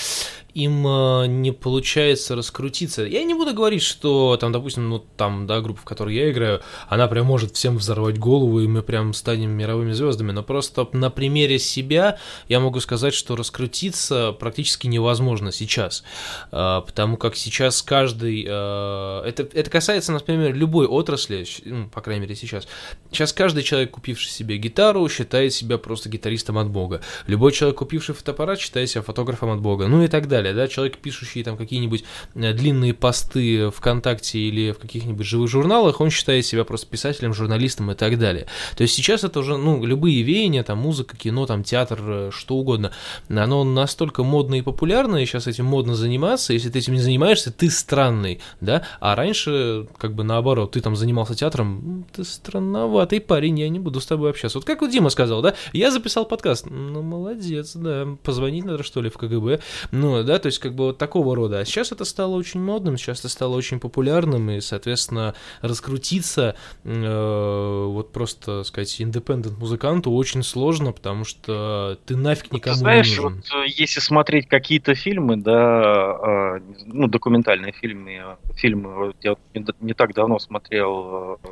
им э, не получается раскрутиться. Я не буду говорить, что там, допустим, ну там, да, группа, в которой я играю, она прям может всем взорвать голову, и мы прям станем мировыми звездами. Но просто на примере себя я могу сказать, что раскрутиться практически невозможно сейчас. Э, потому как сейчас каждый... Э, это, это касается, например, любой отрасли, ну, по крайней мере, сейчас. Сейчас каждый человек, купивший себе гитару, считает себя просто гитаристом от бога. Любой человек, купивший фотоаппарат, считает себя фотографом от бога. Ну и так далее далее, да, человек, пишущий там какие-нибудь э, длинные посты ВКонтакте или в каких-нибудь живых журналах, он считает себя просто писателем, журналистом и так далее. То есть сейчас это уже, ну, любые веяния, там, музыка, кино, там, театр, э, что угодно, оно настолько модно и популярно, и сейчас этим модно заниматься, если ты этим не занимаешься, ты странный, да, а раньше, как бы наоборот, ты там занимался театром, ты странноватый парень, я не буду с тобой общаться. Вот как вот Дима сказал, да, я записал подкаст, ну, молодец, да, позвонить надо, что ли, в КГБ, ну, да, да, то есть как бы вот такого рода. А сейчас это стало очень модным, сейчас это стало очень популярным, и, соответственно, раскрутиться э, вот просто, сказать, индепендент музыканту очень сложно, потому что ты нафиг никому ты знаешь, не нужен. Вот, э, если смотреть какие-то фильмы, да, э, ну, документальные фильмы, фильмы, вот я не, не так давно смотрел э,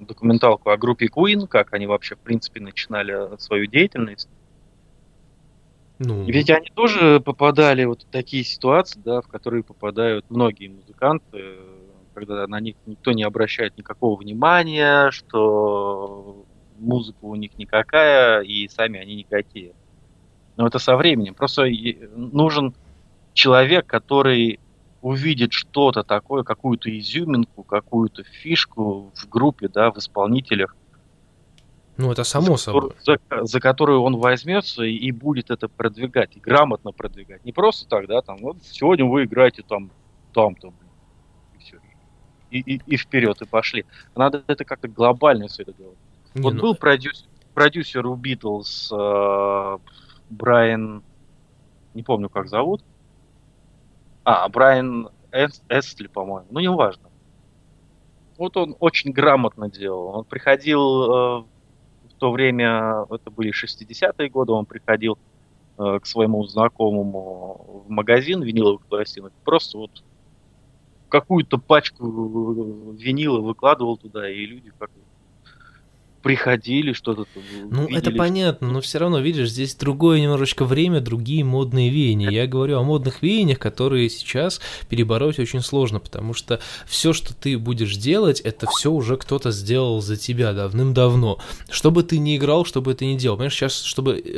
документалку о группе Queen, как они вообще, в принципе, начинали свою деятельность. Ну. Ведь они тоже попадали вот в такие ситуации, да, в которые попадают многие музыканты, когда на них никто не обращает никакого внимания, что музыка у них никакая, и сами они никакие. Но это со временем. Просто нужен человек, который увидит что-то такое, какую-то изюминку, какую-то фишку в группе, да, в исполнителях, ну, это само за, собой. За, за которую он возьмется и, и будет это продвигать, и грамотно продвигать. Не просто так, да, там, вот сегодня вы играете там, там-то, и все. И, и, и вперед, и пошли. Надо это как-то глобально все это делать. Не, вот ну... был продюсер, продюсер у Битлз э, Брайан, не помню, как зовут. А, Брайан Эстли, по-моему. Ну, не важно. Вот он очень грамотно делал. Он приходил э, то время, это были 60-е годы, он приходил э, к своему знакомому в магазин виниловых пластинок, просто вот какую-то пачку винила выкладывал туда, и люди как приходили, что-то Ну, видели. это понятно, но все равно, видишь, здесь другое немножечко время, другие модные веяния. Я говорю о модных веяниях, которые сейчас перебороть очень сложно, потому что все, что ты будешь делать, это все уже кто-то сделал за тебя давным-давно. Что бы ты ни играл, что бы ты ни делал. Понимаешь, сейчас, чтобы э,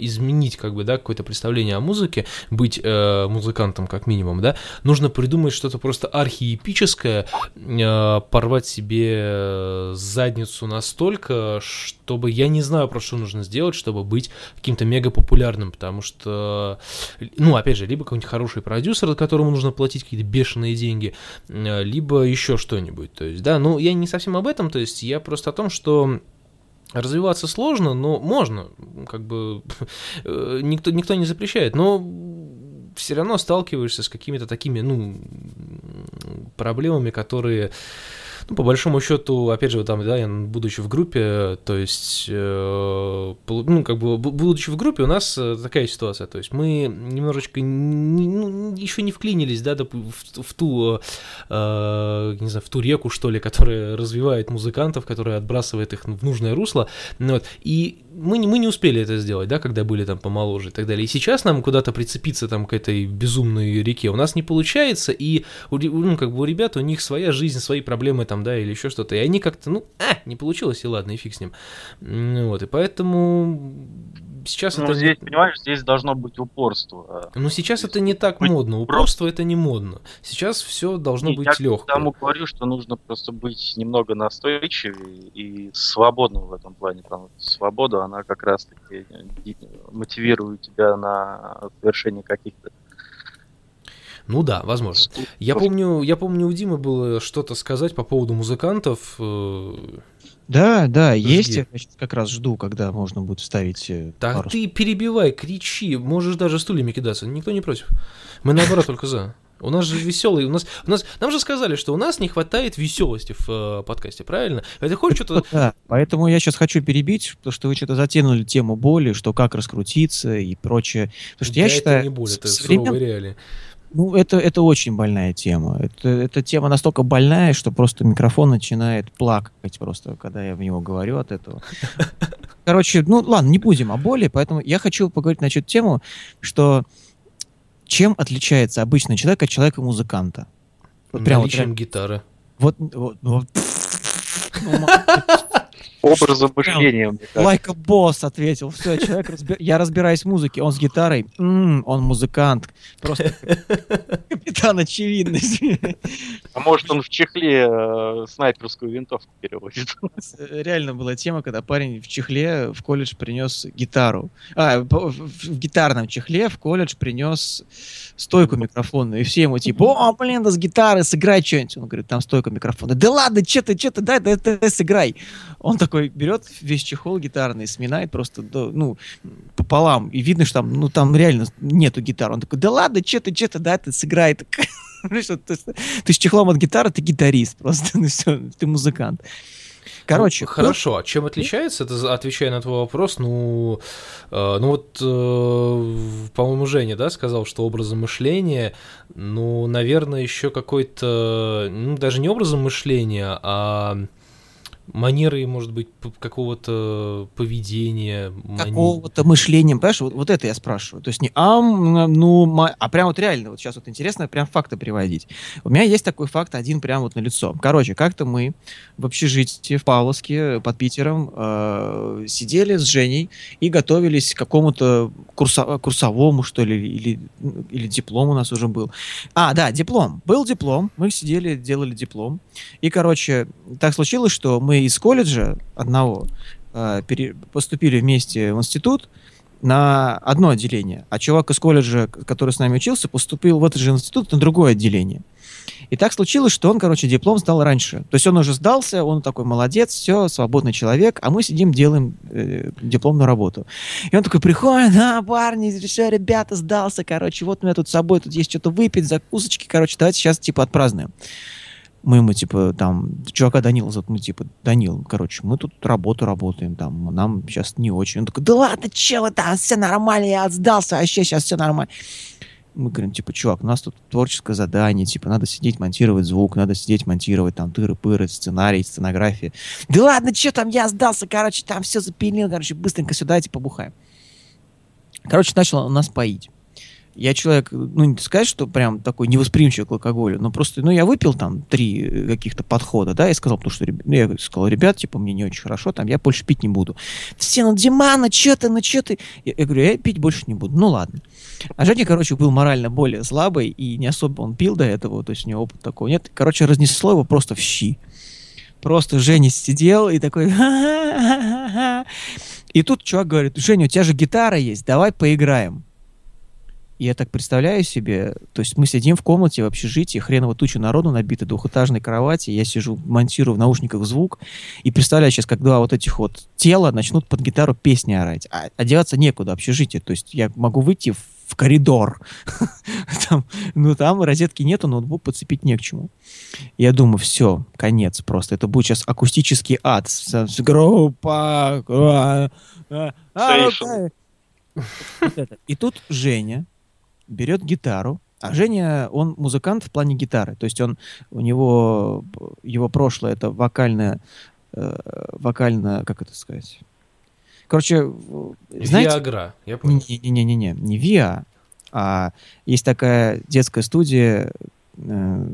изменить, как бы, да, какое-то представление о музыке, быть э, музыкантом, как минимум, да, нужно придумать что-то просто архиепическое, э, порвать себе э, задницу настолько, чтобы я не знаю, про что нужно сделать, чтобы быть каким-то мега популярным, потому что, ну, опять же, либо какой-нибудь хороший продюсер, которому нужно платить какие-то бешеные деньги, э, либо еще что-нибудь. То есть, да, ну, я не совсем об этом, то есть я просто о том, что развиваться сложно, но можно, как бы э, никто, никто не запрещает, но все равно сталкиваешься с какими-то такими, ну, проблемами, которые ну, по большому счету, опять же, там, да, я, будучи в группе, то есть, э, ну, как бы, будучи в группе, у нас э, такая ситуация, то есть мы немножечко не, ну, еще не вклинились, да, в, в ту, э, не знаю, в ту реку, что ли, которая развивает музыкантов, которая отбрасывает их в нужное русло, ну вот, и мы, мы не успели это сделать, да, когда были там помоложе и так далее. И сейчас нам куда-то прицепиться там к этой безумной реке у нас не получается, и ну, как бы у ребят у них своя жизнь, свои проблемы там, да, или еще что-то, и они как-то, ну, а, не получилось, и ладно, и фиг с ним. Вот, и поэтому сейчас ну, это... здесь, понимаешь, здесь должно быть упорство. Ну, сейчас здесь это не так модно, упорство это не модно. Сейчас все должно и быть я легко. Я тому говорю, что нужно просто быть немного настойчивее и свободным в этом плане, потому что свобода, она как раз-таки мотивирует тебя на совершение каких-то ну да, возможно. Я помню, я помню, у Димы было что-то сказать по поводу музыкантов. Э, да, да, Жги. есть. Я сейчас как раз жду, когда можно будет вставить. Э, да пару... ты перебивай, кричи, можешь даже стульями кидаться, никто не против. Мы наоборот только за. У нас же веселый, у нас, у нас, нам же сказали, что у нас не хватает веселости в э, подкасте, правильно? А ты хочешь что-то... Да, поэтому я сейчас хочу перебить, потому что вы что-то затянули тему боли, что как раскрутиться и прочее. Потому что я, я считаю... Это не боль, это суровые реалии. Ну, это, это очень больная тема. Это, эта тема настолько больная, что просто микрофон начинает плакать просто, когда я в него говорю от этого. Короче, ну ладно, не будем о боли, поэтому я хочу поговорить на эту тему, что чем отличается обычный человек от человека-музыканта? Вот прям вот, гитары. Вот, вот, вот. Образом мышления. Like a boss ответил. Все, человек, разби... я разбираюсь в музыке, он с гитарой, м-м, он музыкант. Просто капитан очевидность. А может он в чехле э, снайперскую винтовку переводит? Реально была тема, когда парень в чехле в колледж принес гитару. А, в гитарном чехле в колледж принес стойку микрофонную. И все ему типа, о, блин, да с гитары сыграй что-нибудь. Он говорит, там стойка микрофона. Да ладно, что ты, что ты, дай, дай, дай, сыграй. Он такой берет весь чехол гитарный, сминает просто, ну, пополам. И видно, что там, ну, там реально нету гитары. Он такой, да ладно, что ты, что ты, да, ты сыграй. Ты с чехлом от гитары, ты гитарист просто, ну все, ты музыкант. Короче. Ну, хорошо, а чем отличается, это отвечая на твой вопрос, ну, э, ну вот, э, по-моему, Женя, да, сказал, что образом мышления, ну, наверное, еще какой-то, ну, даже не образом мышления, а манеры, может быть, какого-то поведения. мани- какого-то мышления, понимаешь, вот, вот это я спрашиваю. То есть не ам, ну, а прям вот реально, вот сейчас вот интересно прям факты приводить. У меня есть такой факт один прям вот на лицо. Короче, как-то мы в общежитии в Павловске под Питером э, сидели с Женей и готовились к какому-то курса- курсовому, что ли, или, или диплом у нас уже был. А, да, диплом. Был диплом, мы сидели, делали диплом. И, короче, так случилось, что мы из колледжа одного э, поступили вместе в институт на одно отделение, а чувак из колледжа, который с нами учился, поступил в этот же институт на другое отделение. И так случилось, что он, короче, диплом сдал раньше. То есть он уже сдался, он такой молодец, все, свободный человек, а мы сидим, делаем э, дипломную работу. И он такой приходит, а, парни, все, ребята, сдался, короче, вот у меня тут с собой, тут есть что-то выпить, закусочки, короче, давайте сейчас, типа, отпразднуем. Мы ему, типа, там, чувака Данила зовут, мы, типа, Данил, короче, мы тут работу работаем, там, нам сейчас не очень. Он такой, да ладно, че вы там, все нормально, я сдался, вообще сейчас все нормально. Мы говорим, типа, чувак, у нас тут творческое задание, типа, надо сидеть монтировать звук, надо сидеть монтировать там тыры-пыры, сценарий, сценография. Да ладно, что там, я сдался, короче, там все запилил, короче, быстренько сюда, типа, бухаем. Короче, начал нас поить. Я человек, ну, не сказать, что прям такой невосприимчивый к алкоголю, но просто, ну, я выпил там три э, каких-то подхода, да, и сказал, потому что, ну, я сказал, ребят, типа, мне не очень хорошо, там, я больше пить не буду. Все, ну, Димана, что ты, ну, что ты? Я, я говорю, я пить больше не буду. Ну, ладно. А Женя, короче, был морально более слабый, и не особо он пил до этого, то есть у него опыта такого нет. Короче, разнесло его просто в щи. Просто Женя сидел и такой... И тут чувак говорит, Женя, у тебя же гитара есть, давай поиграем. Я так представляю себе, то есть мы сидим в комнате в общежитии, хреново туча народу набита, двухэтажной кровати, я сижу, монтирую в наушниках звук, и представляю сейчас, как два вот этих вот тела начнут под гитару песни орать. А одеваться некуда, общежитие, то есть я могу выйти в в коридор. Там, ну, там розетки нету, ноутбук подцепить не к чему. Я думаю, все, конец просто. Это будет сейчас акустический ад. Группа. а, а, а. И тут Женя берет гитару, а Женя, он музыкант в плане гитары. То есть он, у него, его прошлое это вокальное, э, вокально, как это сказать? Короче, знаете... Виагра, я понял. Не-не-не-не, не ВИА, а есть такая детская студия, э,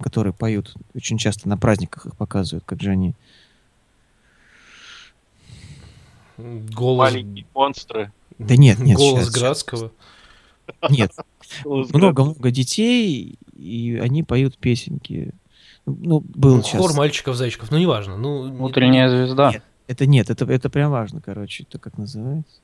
которые поют очень часто на праздниках их показывают, как же они. Голос, Маленькие монстры. Да нет, нет, голос щас, Градского. Нет, много-много детей, и они поют песенки. Ну, был сейчас. Хор мальчиков-зайчиков, ну неважно. Ну, Утренняя звезда. Нет. Это нет, это, это прям важно, короче. Это как называется?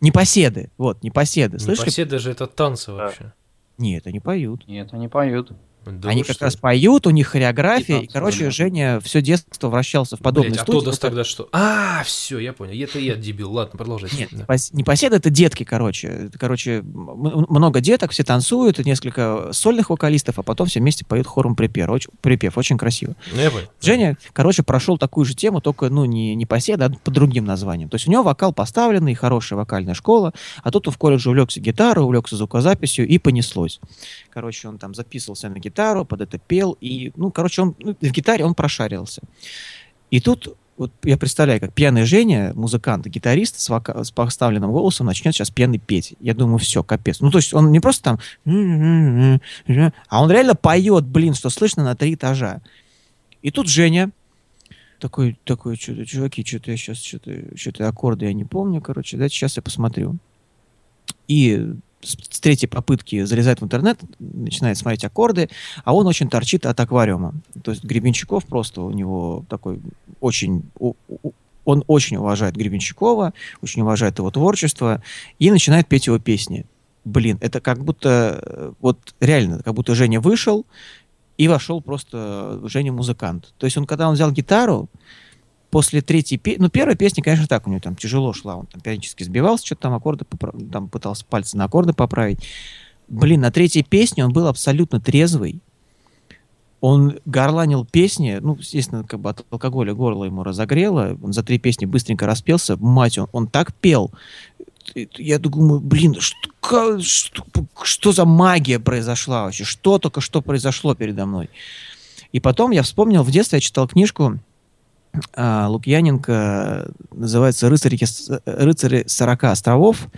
Непоседы. Вот, непоседы. Слышали? Непоседы же это танцы вообще. Нет, они поют. Нет, они поют. Да они как что? раз поют, у них хореография. И И, короче, танцуют. Женя все детство вращался в подобной Блядь, а студии. Тодос тогда что? А, все, я понял. Это я дебил. Ладно, продолжайте. Нет, Да. непос- непоседы это детки, короче. Это, короче, много деток, все танцуют, несколько сольных вокалистов, а потом все вместе поют хором припев. Очень, припев, очень красиво. Ну, я понял. Женя, короче, прошел такую же тему, только, ну, не, не поседа, а под другим названием. То есть у него вокал поставленный, хорошая вокальная школа, а тут он в колледже увлекся гитарой, увлекся звукозаписью, и понеслось. Короче, он там записывался на гитару, под это пел, и, ну, короче, он ну, в гитаре он прошарился. И тут вот я представляю, как пьяный Женя, музыкант, гитарист с, вока- с поставленным голосом начнет сейчас пьяный петь. Я думаю, все, капец. Ну, то есть он не просто там, а он реально поет, блин, что слышно на три этажа. И тут Женя такой, такой, что-то, чуваки, что-то я сейчас, что-то, что-то аккорды я не помню, короче, дайте сейчас я посмотрю. И с, третьей попытки залезает в интернет, начинает смотреть аккорды, а он очень торчит от аквариума. То есть Гребенщиков просто у него такой очень... он очень уважает Гребенщикова, очень уважает его творчество и начинает петь его песни. Блин, это как будто, э, вот реально, как будто Женя вышел, и вошел просто Женя музыкант. То есть он, когда он взял гитару, после третьей песни, ну, первая песня, конечно, так у него там тяжело шла, он там периодически сбивался, что-то там аккорды, попра- там пытался пальцы на аккорды поправить. Блин, на третьей песне он был абсолютно трезвый. Он горланил песни, ну, естественно, как бы от алкоголя горло ему разогрело, он за три песни быстренько распелся, мать, он, он так пел. Я думаю, блин, что, что, что за магия произошла вообще? Что только что произошло передо мной? И потом я вспомнил, в детстве я читал книжку а, Лукьяненко называется «Рыцари, «Рыцари 40 островов»,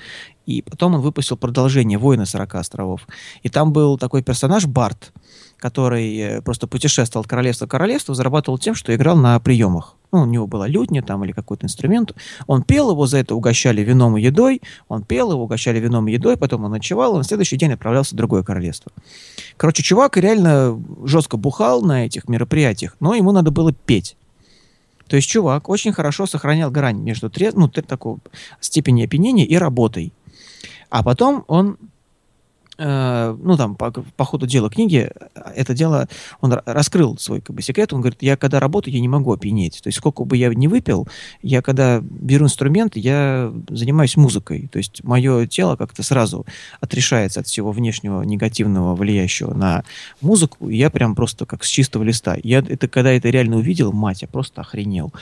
и потом он выпустил продолжение «Воины 40 островов». И там был такой персонаж Барт, который э, просто путешествовал от королевства к королевству, зарабатывал тем, что играл на приемах. Ну, у него была лютня там или какой-то инструмент. Он пел, его за это угощали вином и едой. Он пел, его угощали вином и едой, потом он ночевал, и на следующий день отправлялся в другое королевство. Короче, чувак реально жестко бухал на этих мероприятиях, но ему надо было петь. То есть чувак очень хорошо сохранял грань между трез... ну, такой степени опьянения и работой. А потом он Э, ну, там, по, по ходу дела книги, это дело, он раскрыл свой как бы, секрет. Он говорит, я когда работаю, я не могу опьянеть. То есть, сколько бы я не выпил, я когда беру инструмент, я занимаюсь музыкой. То есть, мое тело как-то сразу отрешается от всего внешнего негативного, влияющего на музыку. И я прям просто как с чистого листа. Я это, когда это реально увидел, мать, я просто охренел.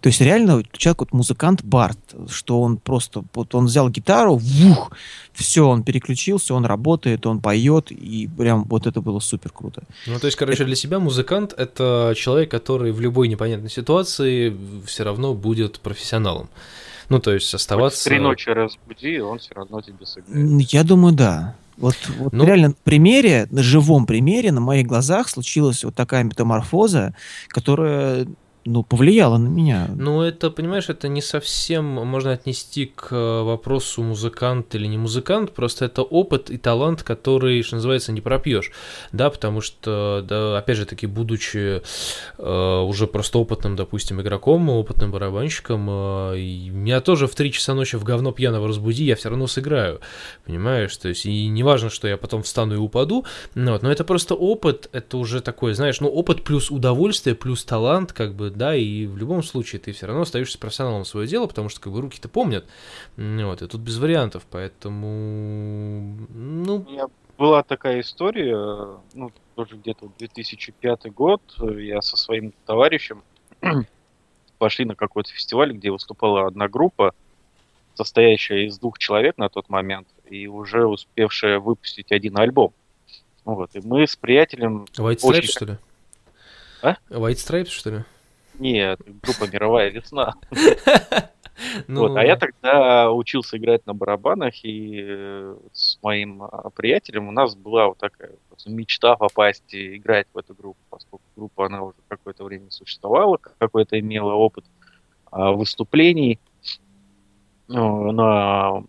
То есть реально человек, вот музыкант Барт, что он просто, вот он взял гитару, вух, все, он переключился, он работает, он поет, и прям вот это было супер круто. Ну, то есть, короче, для себя музыкант — это человек, который в любой непонятной ситуации все равно будет профессионалом. Ну, то есть оставаться... Хоть три ночи разбуди, он все равно тебе сыграет. Я думаю, да. Вот, вот ну, реально на примере, на живом примере, на моих глазах случилась вот такая метаморфоза, которая ну, повлияло на меня. Ну, это, понимаешь, это не совсем можно отнести к э, вопросу музыкант или не музыкант, просто это опыт и талант, который, что называется, не пропьешь, да, потому что, да, опять же таки, будучи э, уже просто опытным, допустим, игроком, опытным барабанщиком, э, меня тоже в 3 часа ночи в говно пьяного разбуди, я все равно сыграю, понимаешь, то есть, и не важно, что я потом встану и упаду, ну, вот, но это просто опыт, это уже такой, знаешь, ну, опыт плюс удовольствие, плюс талант, как бы, да, и в любом случае ты все равно остаешься профессионалом свое дело, потому что как бы руки-то помнят, вот, и тут без вариантов, поэтому, ну... У меня была такая история, ну, тоже где-то 2005 год, я со своим товарищем пошли на какой-то фестиваль, где выступала одна группа, состоящая из двух человек на тот момент, и уже успевшая выпустить один альбом. Вот, и мы с приятелем... White Stripes, очень... что ли? А? White Stripes, что ли? Нет, группа «Мировая весна». Ну... Вот, а я тогда учился играть на барабанах, и э, с моим а, приятелем у нас была вот такая мечта попасть и играть в эту группу, поскольку группа, она уже какое-то время существовала, какой-то имела опыт а, выступлений ну, на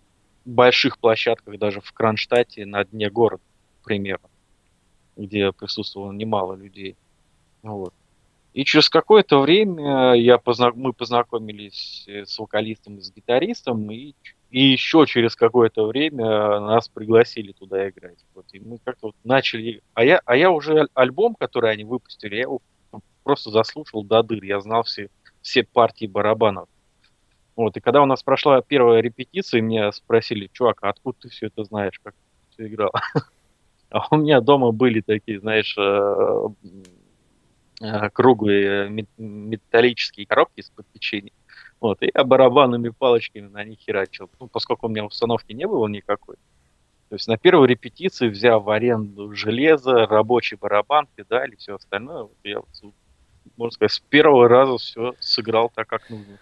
больших площадках, даже в Кронштадте, на дне города, к примеру, где присутствовало немало людей. Вот. И через какое-то время я позна... мы познакомились э, с вокалистом и с гитаристом, и, и еще через какое-то время нас пригласили туда играть. Вот, и мы как-то вот начали... А я, а я уже альбом, который они выпустили, я его просто заслушал до дыр. Я знал все, все партии барабанов. Вот, и когда у нас прошла первая репетиция, меня спросили, чувак, а откуда ты все это знаешь, как ты все играл? А у меня дома были такие, знаешь, э, Э, круглые металлические коробки из-под печенья. Вот, и я барабанными палочками на них херачил. Ну, поскольку у меня установки не было никакой. То есть на первой репетиции, взяв в аренду железо, рабочий барабан, педали, все остальное, вот я, можно сказать, с первого раза все сыграл так, как нужно.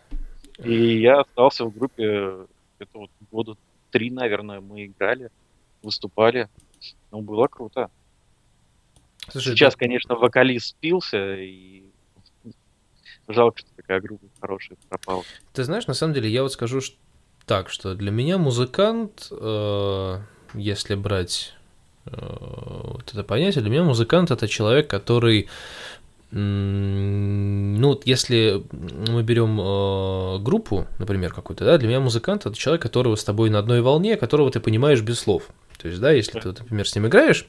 И я остался в группе, это вот года три, наверное, мы играли, выступали. Ну, было круто. Слушай, Сейчас, это... конечно, вокалист спился, и жалко, что такая группа хорошая пропала. Ты знаешь, на самом деле, я вот скажу что... так, что для меня музыкант, э, если брать э, вот это понятие, для меня музыкант это человек, который ну, вот если мы берем э, группу, например, какую-то, да, для меня музыкант это человек, которого с тобой на одной волне, которого ты понимаешь без слов. То есть, да, если ты, например, с ним играешь,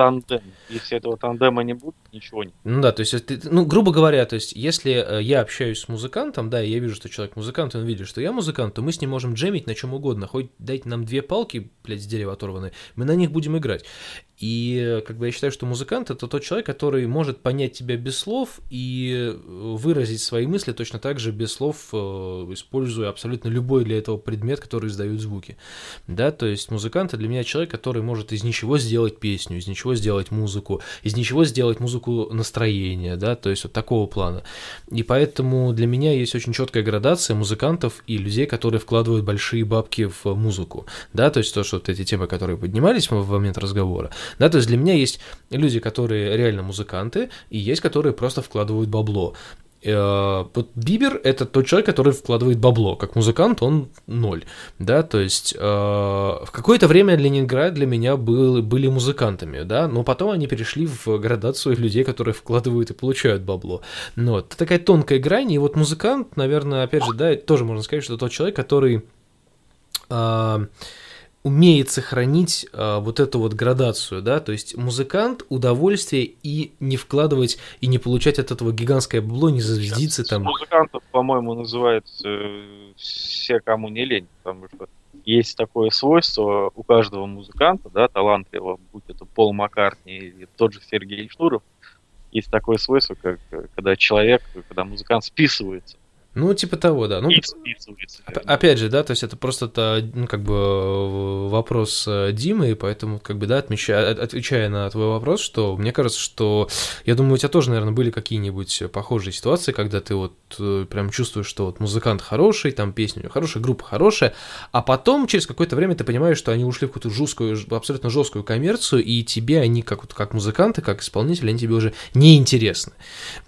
тандем. Если этого тандема не будет, ничего не Ну да, то есть, ну, грубо говоря, то есть, если э, я общаюсь с музыкантом, да, и я вижу, что человек музыкант, и он видит, что я музыкант, то мы с ним можем джемить на чем угодно. Хоть дайте нам две палки, блядь, с дерева оторванные, мы на них будем играть. И как бы я считаю, что музыкант это тот человек, который может понять тебя без слов и выразить свои мысли точно так же без слов, э, используя абсолютно любой для этого предмет, который издают звуки. Да, то есть музыкант это для меня человек, который может из ничего сделать песню, из ничего сделать музыку, из ничего сделать музыку настроения, да, то есть вот такого плана. И поэтому для меня есть очень четкая градация музыкантов и людей, которые вкладывают большие бабки в музыку, да, то есть то, что вот эти темы, которые поднимались в момент разговора, да, то есть для меня есть люди, которые реально музыканты, и есть, которые просто вкладывают бабло. Э, вот Бибер это тот человек, который вкладывает бабло. Как музыкант он ноль. Да, то есть э, в какое-то время Ленинград для меня был, были музыкантами, да, но потом они перешли в градацию людей, которые вкладывают и получают бабло. Но это такая тонкая грань, и вот музыкант, наверное, опять же, да, тоже можно сказать, что тот человек, который э, умеет сохранить э, вот эту вот градацию, да, то есть музыкант, удовольствие и не вкладывать и не получать от этого гигантское бабло, не зазвездиться там. Музыкантов, по-моему, называют э, все, кому не лень, потому что есть такое свойство у каждого музыканта, да, талантливого, будь это Пол Маккартни или тот же Сергей Шнуров, есть такое свойство, как э, когда человек, когда музыкант списывается ну, типа того, да. Ну, и списывается. Опять же, да, то есть это просто -то, ну, как бы вопрос э, Димы, и поэтому, как бы, да, отмечая, отвечая на твой вопрос, что мне кажется, что, я думаю, у тебя тоже, наверное, были какие-нибудь похожие ситуации, когда ты вот э, прям чувствуешь, что вот музыкант хороший, там песня у него хорошая, группа хорошая, а потом через какое-то время ты понимаешь, что они ушли в какую-то жесткую, абсолютно жесткую коммерцию, и тебе они, как, вот, как музыканты, как исполнители, они тебе уже не интересны.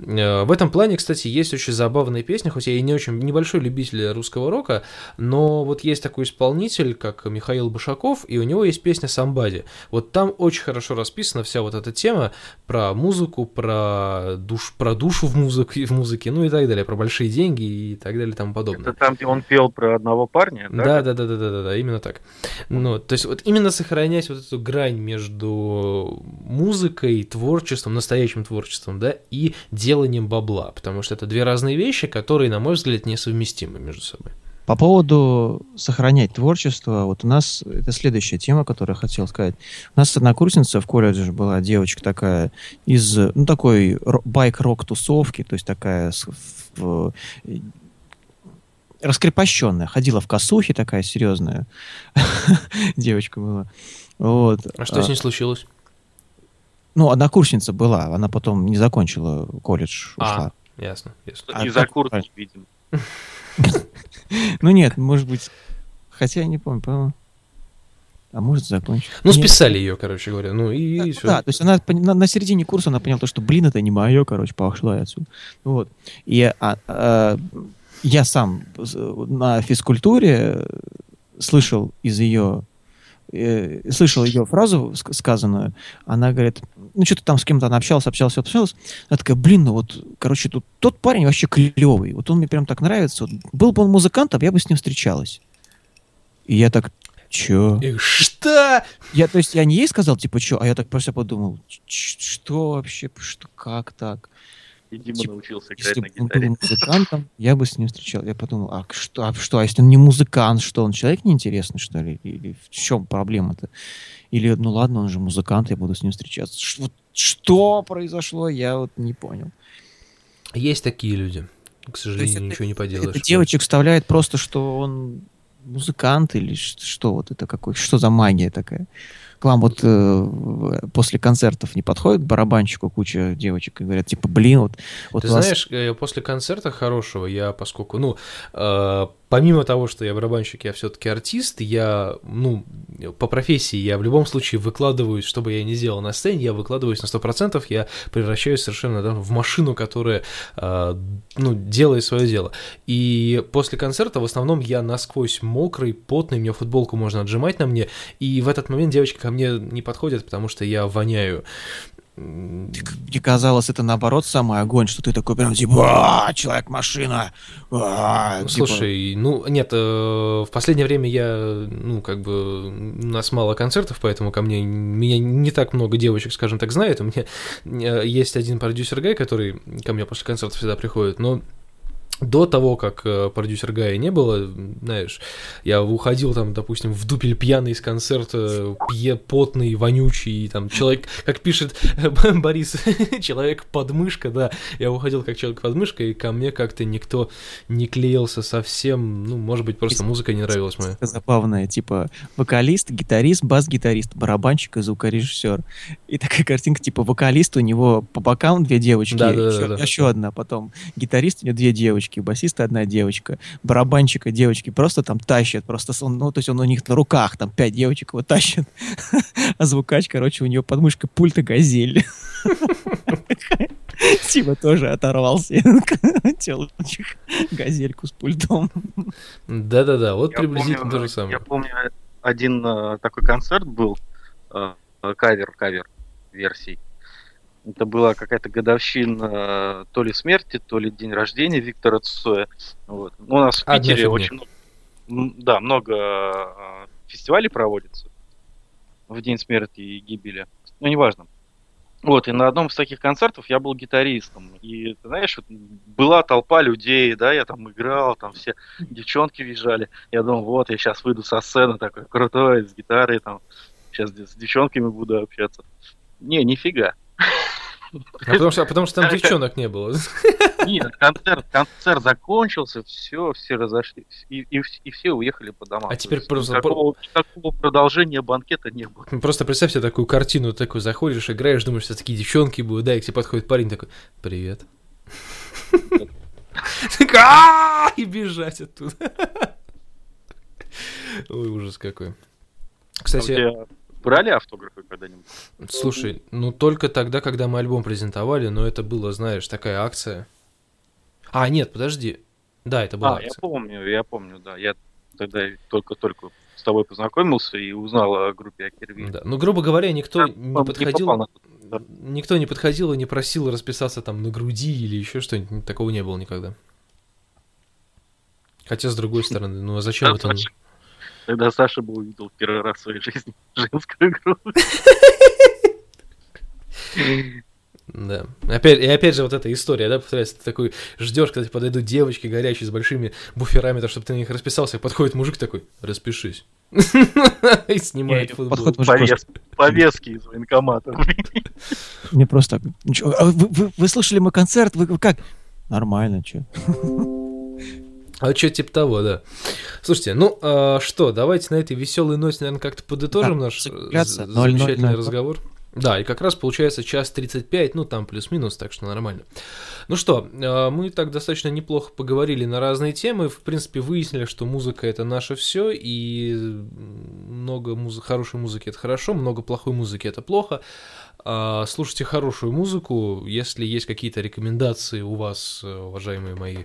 Э, в этом плане, кстати, есть очень забавная песня, хоть я и не очень небольшой любитель русского рока, но вот есть такой исполнитель, как Михаил Башаков, и у него есть песня «Самбади». Вот там очень хорошо расписана вся вот эта тема про музыку, про, душ, про душу в музыке, в музыке, ну и так далее, про большие деньги и так далее и тому подобное. Это там, где он пел про одного парня, да? Да, да, да, да, да, да, да именно так. Ну, то есть вот именно сохранять вот эту грань между музыкой, творчеством, настоящим творчеством, да, и деланием бабла, потому что это две разные вещи, которые, на мой взгляд, несовместимы между собой. По поводу сохранять творчество, вот у нас это следующая тема, которую я хотел сказать. У нас однокурсница в колледже была девочка такая из, ну, такой байк-рок тусовки, то есть такая в, раскрепощенная, ходила в косухе такая серьезная девочка была. Вот. А что с ней случилось? Ну, однокурсница была, она потом не закончила колледж, а, ушла. Ясно, ясно. А за куртки, видимо. Ну нет, может быть, хотя я не помню, по-моему. А может закончить. Ну, списали ее, короче говоря. Ну и да, все. Да, то есть она на, на середине курса она поняла, что, блин, это не мое, короче, пошла отсюда. Вот. И а, а, я сам на физкультуре слышал из ее э, слышал ее фразу сказанную, она говорит, ну, что-то там с кем-то она общалась, общалась, общалась. Она такая, блин, ну вот, короче, тут тот парень вообще клевый. Вот он мне прям так нравится. Вот, был бы он музыкантом, я бы с ним встречалась. И я так, чё? Что? Я, то есть, я не ей сказал, типа, чё, а я так просто подумал, что вообще, что, как так? И Дима типа, научился играть на гитаре. Если бы он был музыкантом, я бы с ним встречал. Я подумал, а что, а что, а если он не музыкант, что, он человек неинтересный, что ли? Или в чем проблема-то? Или, ну ладно, он же музыкант, я буду с ним встречаться. Что, что произошло, я вот не понял. Есть такие люди. К сожалению, это, ничего не поделаешь. Это девочек вставляет просто, что он музыкант или что вот это какой, что за магия такая? К вам вот э, после концертов не подходит к барабанщику куча девочек и говорят, типа, блин, вот... вот Ты вас... знаешь, э, после концерта хорошего я, поскольку, ну, э, помимо того, что я барабанщик, я все-таки артист, я, ну, по профессии я в любом случае выкладываюсь, что бы я ни сделал на сцене, я выкладываюсь на 100%, я превращаюсь совершенно да, в машину, которая, э, ну, делает свое дело. И после концерта в основном я насквозь мокрый, потный, мне футболку можно отжимать на мне, и в этот момент девочки ко мне не подходят, потому что я воняю. Мне казалось, это наоборот самый огонь, что ты такой прям типа человек-машина. Ну, типа... Слушай, ну нет, э, в последнее время я, ну как бы, у нас мало концертов, поэтому ко мне, меня не так много девочек, скажем так, знает. У меня э, есть один продюсер Гай, который ко мне после концерта всегда приходит, но до того, как э, продюсер Гая не было, знаешь, я уходил там, допустим, в дупель пьяный из концерта, пье, потный, вонючий, там, человек, как пишет Борис, человек-подмышка, да, я уходил как человек-подмышка, и ко мне как-то никто не клеился совсем, ну, может быть, просто музыка не нравилась моя. Забавная, типа, вокалист, гитарист, бас-гитарист, барабанщик и звукорежиссер. И такая картинка, типа, вокалист, у него по бокам две девочки, Да, да, да, еще, да. еще одна, потом гитарист, у него две девочки, басиста одна девочка, барабанщика девочки просто там тащат, просто, он, ну, то есть он у них на руках, там пять девочек его тащит, а звукач, короче, у нее под мышкой пульта газель. Типа тоже оторвался, телочек, газельку с пультом. Да-да-да, вот Я приблизительно помню, то же самое. Я помню, один э, такой концерт был, э, кавер, кавер версий. Это была какая-то годовщина то ли смерти, то ли день рождения Виктора Цоя. Вот. Ну, у нас в Одна Питере фигня. очень много, да, много э, фестивалей проводится в день смерти и гибели. Ну, неважно. Вот, и на одном из таких концертов я был гитаристом. И, ты знаешь, вот была толпа людей, да, я там играл, там все девчонки визжали. Я думал, вот, я сейчас выйду со сцены такой крутой, с гитарой, там, сейчас с девчонками буду общаться. Не, нифига. А потому, что, а потому что там девчонок не было. Нет, концерт, концерт закончился, все, все разошлись, и, и, и все уехали по домам. А теперь просто- Никакого, никакого продолжения банкета не было. Просто представь себе такую картину, такой заходишь, играешь, думаешь, что такие девчонки будут, да, и к тебе подходит парень такой, привет. «А-а-а!» И бежать оттуда. Ой, ужас какой. А Кстати, брали автографы когда-нибудь? слушай, ну только тогда, когда мы альбом презентовали, но это было, знаешь, такая акция. А, нет, подожди. Да, это была А, я акция. помню, я помню, да. Я тогда только-только с тобой познакомился и узнал о группе Акерви. Да. Ну, грубо говоря, никто Я, не по- подходил. попал на да. Никто не подходил и не просил расписаться там на груди или еще что-нибудь. Такого не было никогда. Хотя, с другой стороны, ну а зачем Да, это? Саша. Тогда Саша бы увидел первый раз в своей жизни женскую группу. Да. Опять, и опять же вот эта история, да, повторяется, ты такой ждешь, когда тебе подойдут девочки горячие с большими буферами, так, чтобы ты на них расписался, подходит мужик такой, распишись. И снимает футбол. подходит мужик просто- Повес- Повестки из военкомата. Мне просто так, «Ну чё, а вы, слышали мой концерт? Вы как? Нормально, что? А что типа того, да. Слушайте, ну а, что, давайте на этой веселой ноте, наверное, как-то подытожим Да, наш э, закругляться. з- 0:00. замечательный разговор. Да, и как раз получается час 35, ну там плюс-минус, так что нормально. Ну что, э, мы так достаточно неплохо поговорили на разные темы, в принципе выяснили, что музыка это наше все, и много муз- хорошей музыки это хорошо, много плохой музыки это плохо. А, Слушайте хорошую музыку, если есть какие-то рекомендации у вас, э, уважаемые мои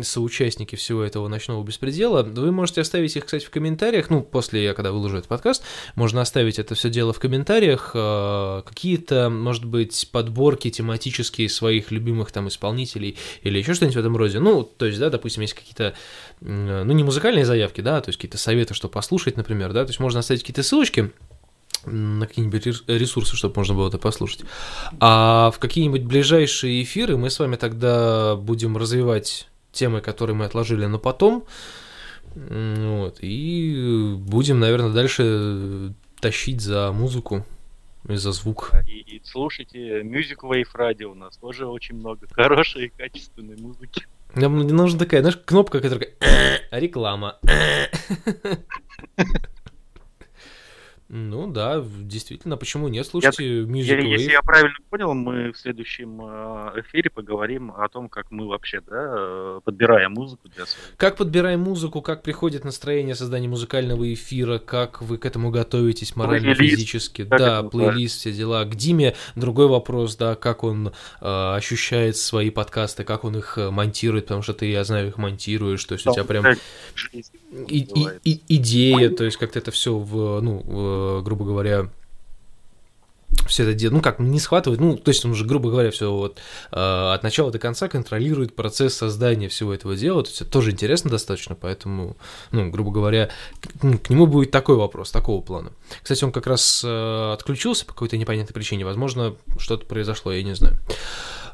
соучастники всего этого ночного беспредела, вы можете оставить их, кстати, в комментариях, ну, после я когда выложу этот подкаст, можно оставить это все дело в комментариях, э, какие-то, может быть, подборки тематические своих любимых там исполнителей или еще что-нибудь в этом роде, ну, то есть, да, допустим, есть какие-то, ну, не музыкальные заявки, да, то есть какие-то советы, что послушать, например, да, то есть можно оставить какие-то ссылочки, на какие-нибудь рес- ресурсы, чтобы можно было это послушать. А в какие-нибудь ближайшие эфиры мы с вами тогда будем развивать темы, которые мы отложили на потом. Вот, и будем, наверное, дальше тащить за музыку и за звук. И, и слушайте Music Wave Radio, у нас тоже очень много хорошей и качественной музыки. Нам нужна такая, знаешь, кнопка, которая реклама. Ну да, действительно, почему нет? Слушайте Music Я- если я правильно понял, мы в следующем э, эфире поговорим о том, как мы вообще да, э, подбираем музыку для своей. Как подбираем музыку, как приходит настроение создания музыкального эфира, как вы к этому готовитесь морально, Плейлист, физически, как да, это плейлист, все дела. К Диме другой вопрос, да, как он э, ощущает свои подкасты, как он их э, монтирует, потому что ты, я знаю, их монтируешь, то есть у тебя прям и- и- и- идея, то есть как-то это все в, ну, в, грубо говоря, все это дело, ну как, не схватывает, ну, то есть он уже, грубо говоря, все вот э, от начала до конца контролирует процесс создания всего этого дела, то есть это тоже интересно достаточно, поэтому, ну, грубо говоря, к, ну, к нему будет такой вопрос, такого плана. Кстати, он как раз э, отключился по какой-то непонятной причине, возможно, что-то произошло, я не знаю.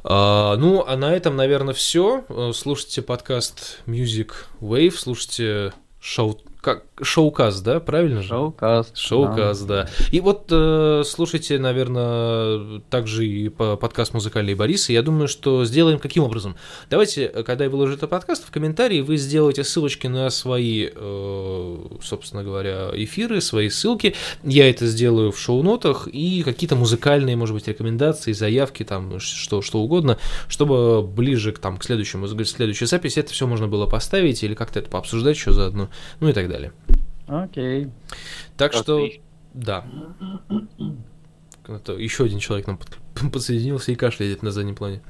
А, ну, а на этом, наверное, все. Слушайте подкаст Music Wave, слушайте шоу как шоуказ, да, правильно же? Шоукаст. Шоуказ, да. да. И вот э, слушайте, наверное, также и по подкаст музыкальный Бориса. Я думаю, что сделаем каким образом? Давайте, когда я выложу этот подкаст, в комментарии вы сделаете ссылочки на свои, э, собственно говоря, эфиры, свои ссылки. Я это сделаю в шоу-нотах и какие-то музыкальные, может быть, рекомендации, заявки, там, что, что угодно, чтобы ближе к, там, к следующему, к следующей записи это все можно было поставить или как-то это пообсуждать еще заодно, ну и так далее далее. Окей. Так что, да. Это еще один человек нам подсоединился и кашляет на заднем плане.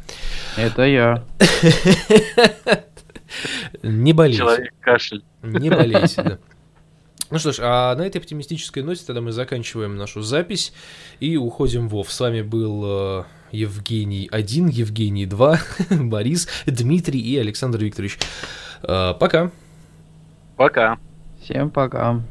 Это я. Не болейте. Человек кашель. Не болейте, да. Ну что ж, а на этой оптимистической ноте тогда мы заканчиваем нашу запись и уходим в ОВ. С вами был э, Евгений 1, Евгений 2, Борис, Дмитрий и Александр Викторович. Э, пока. Пока. Всем пока.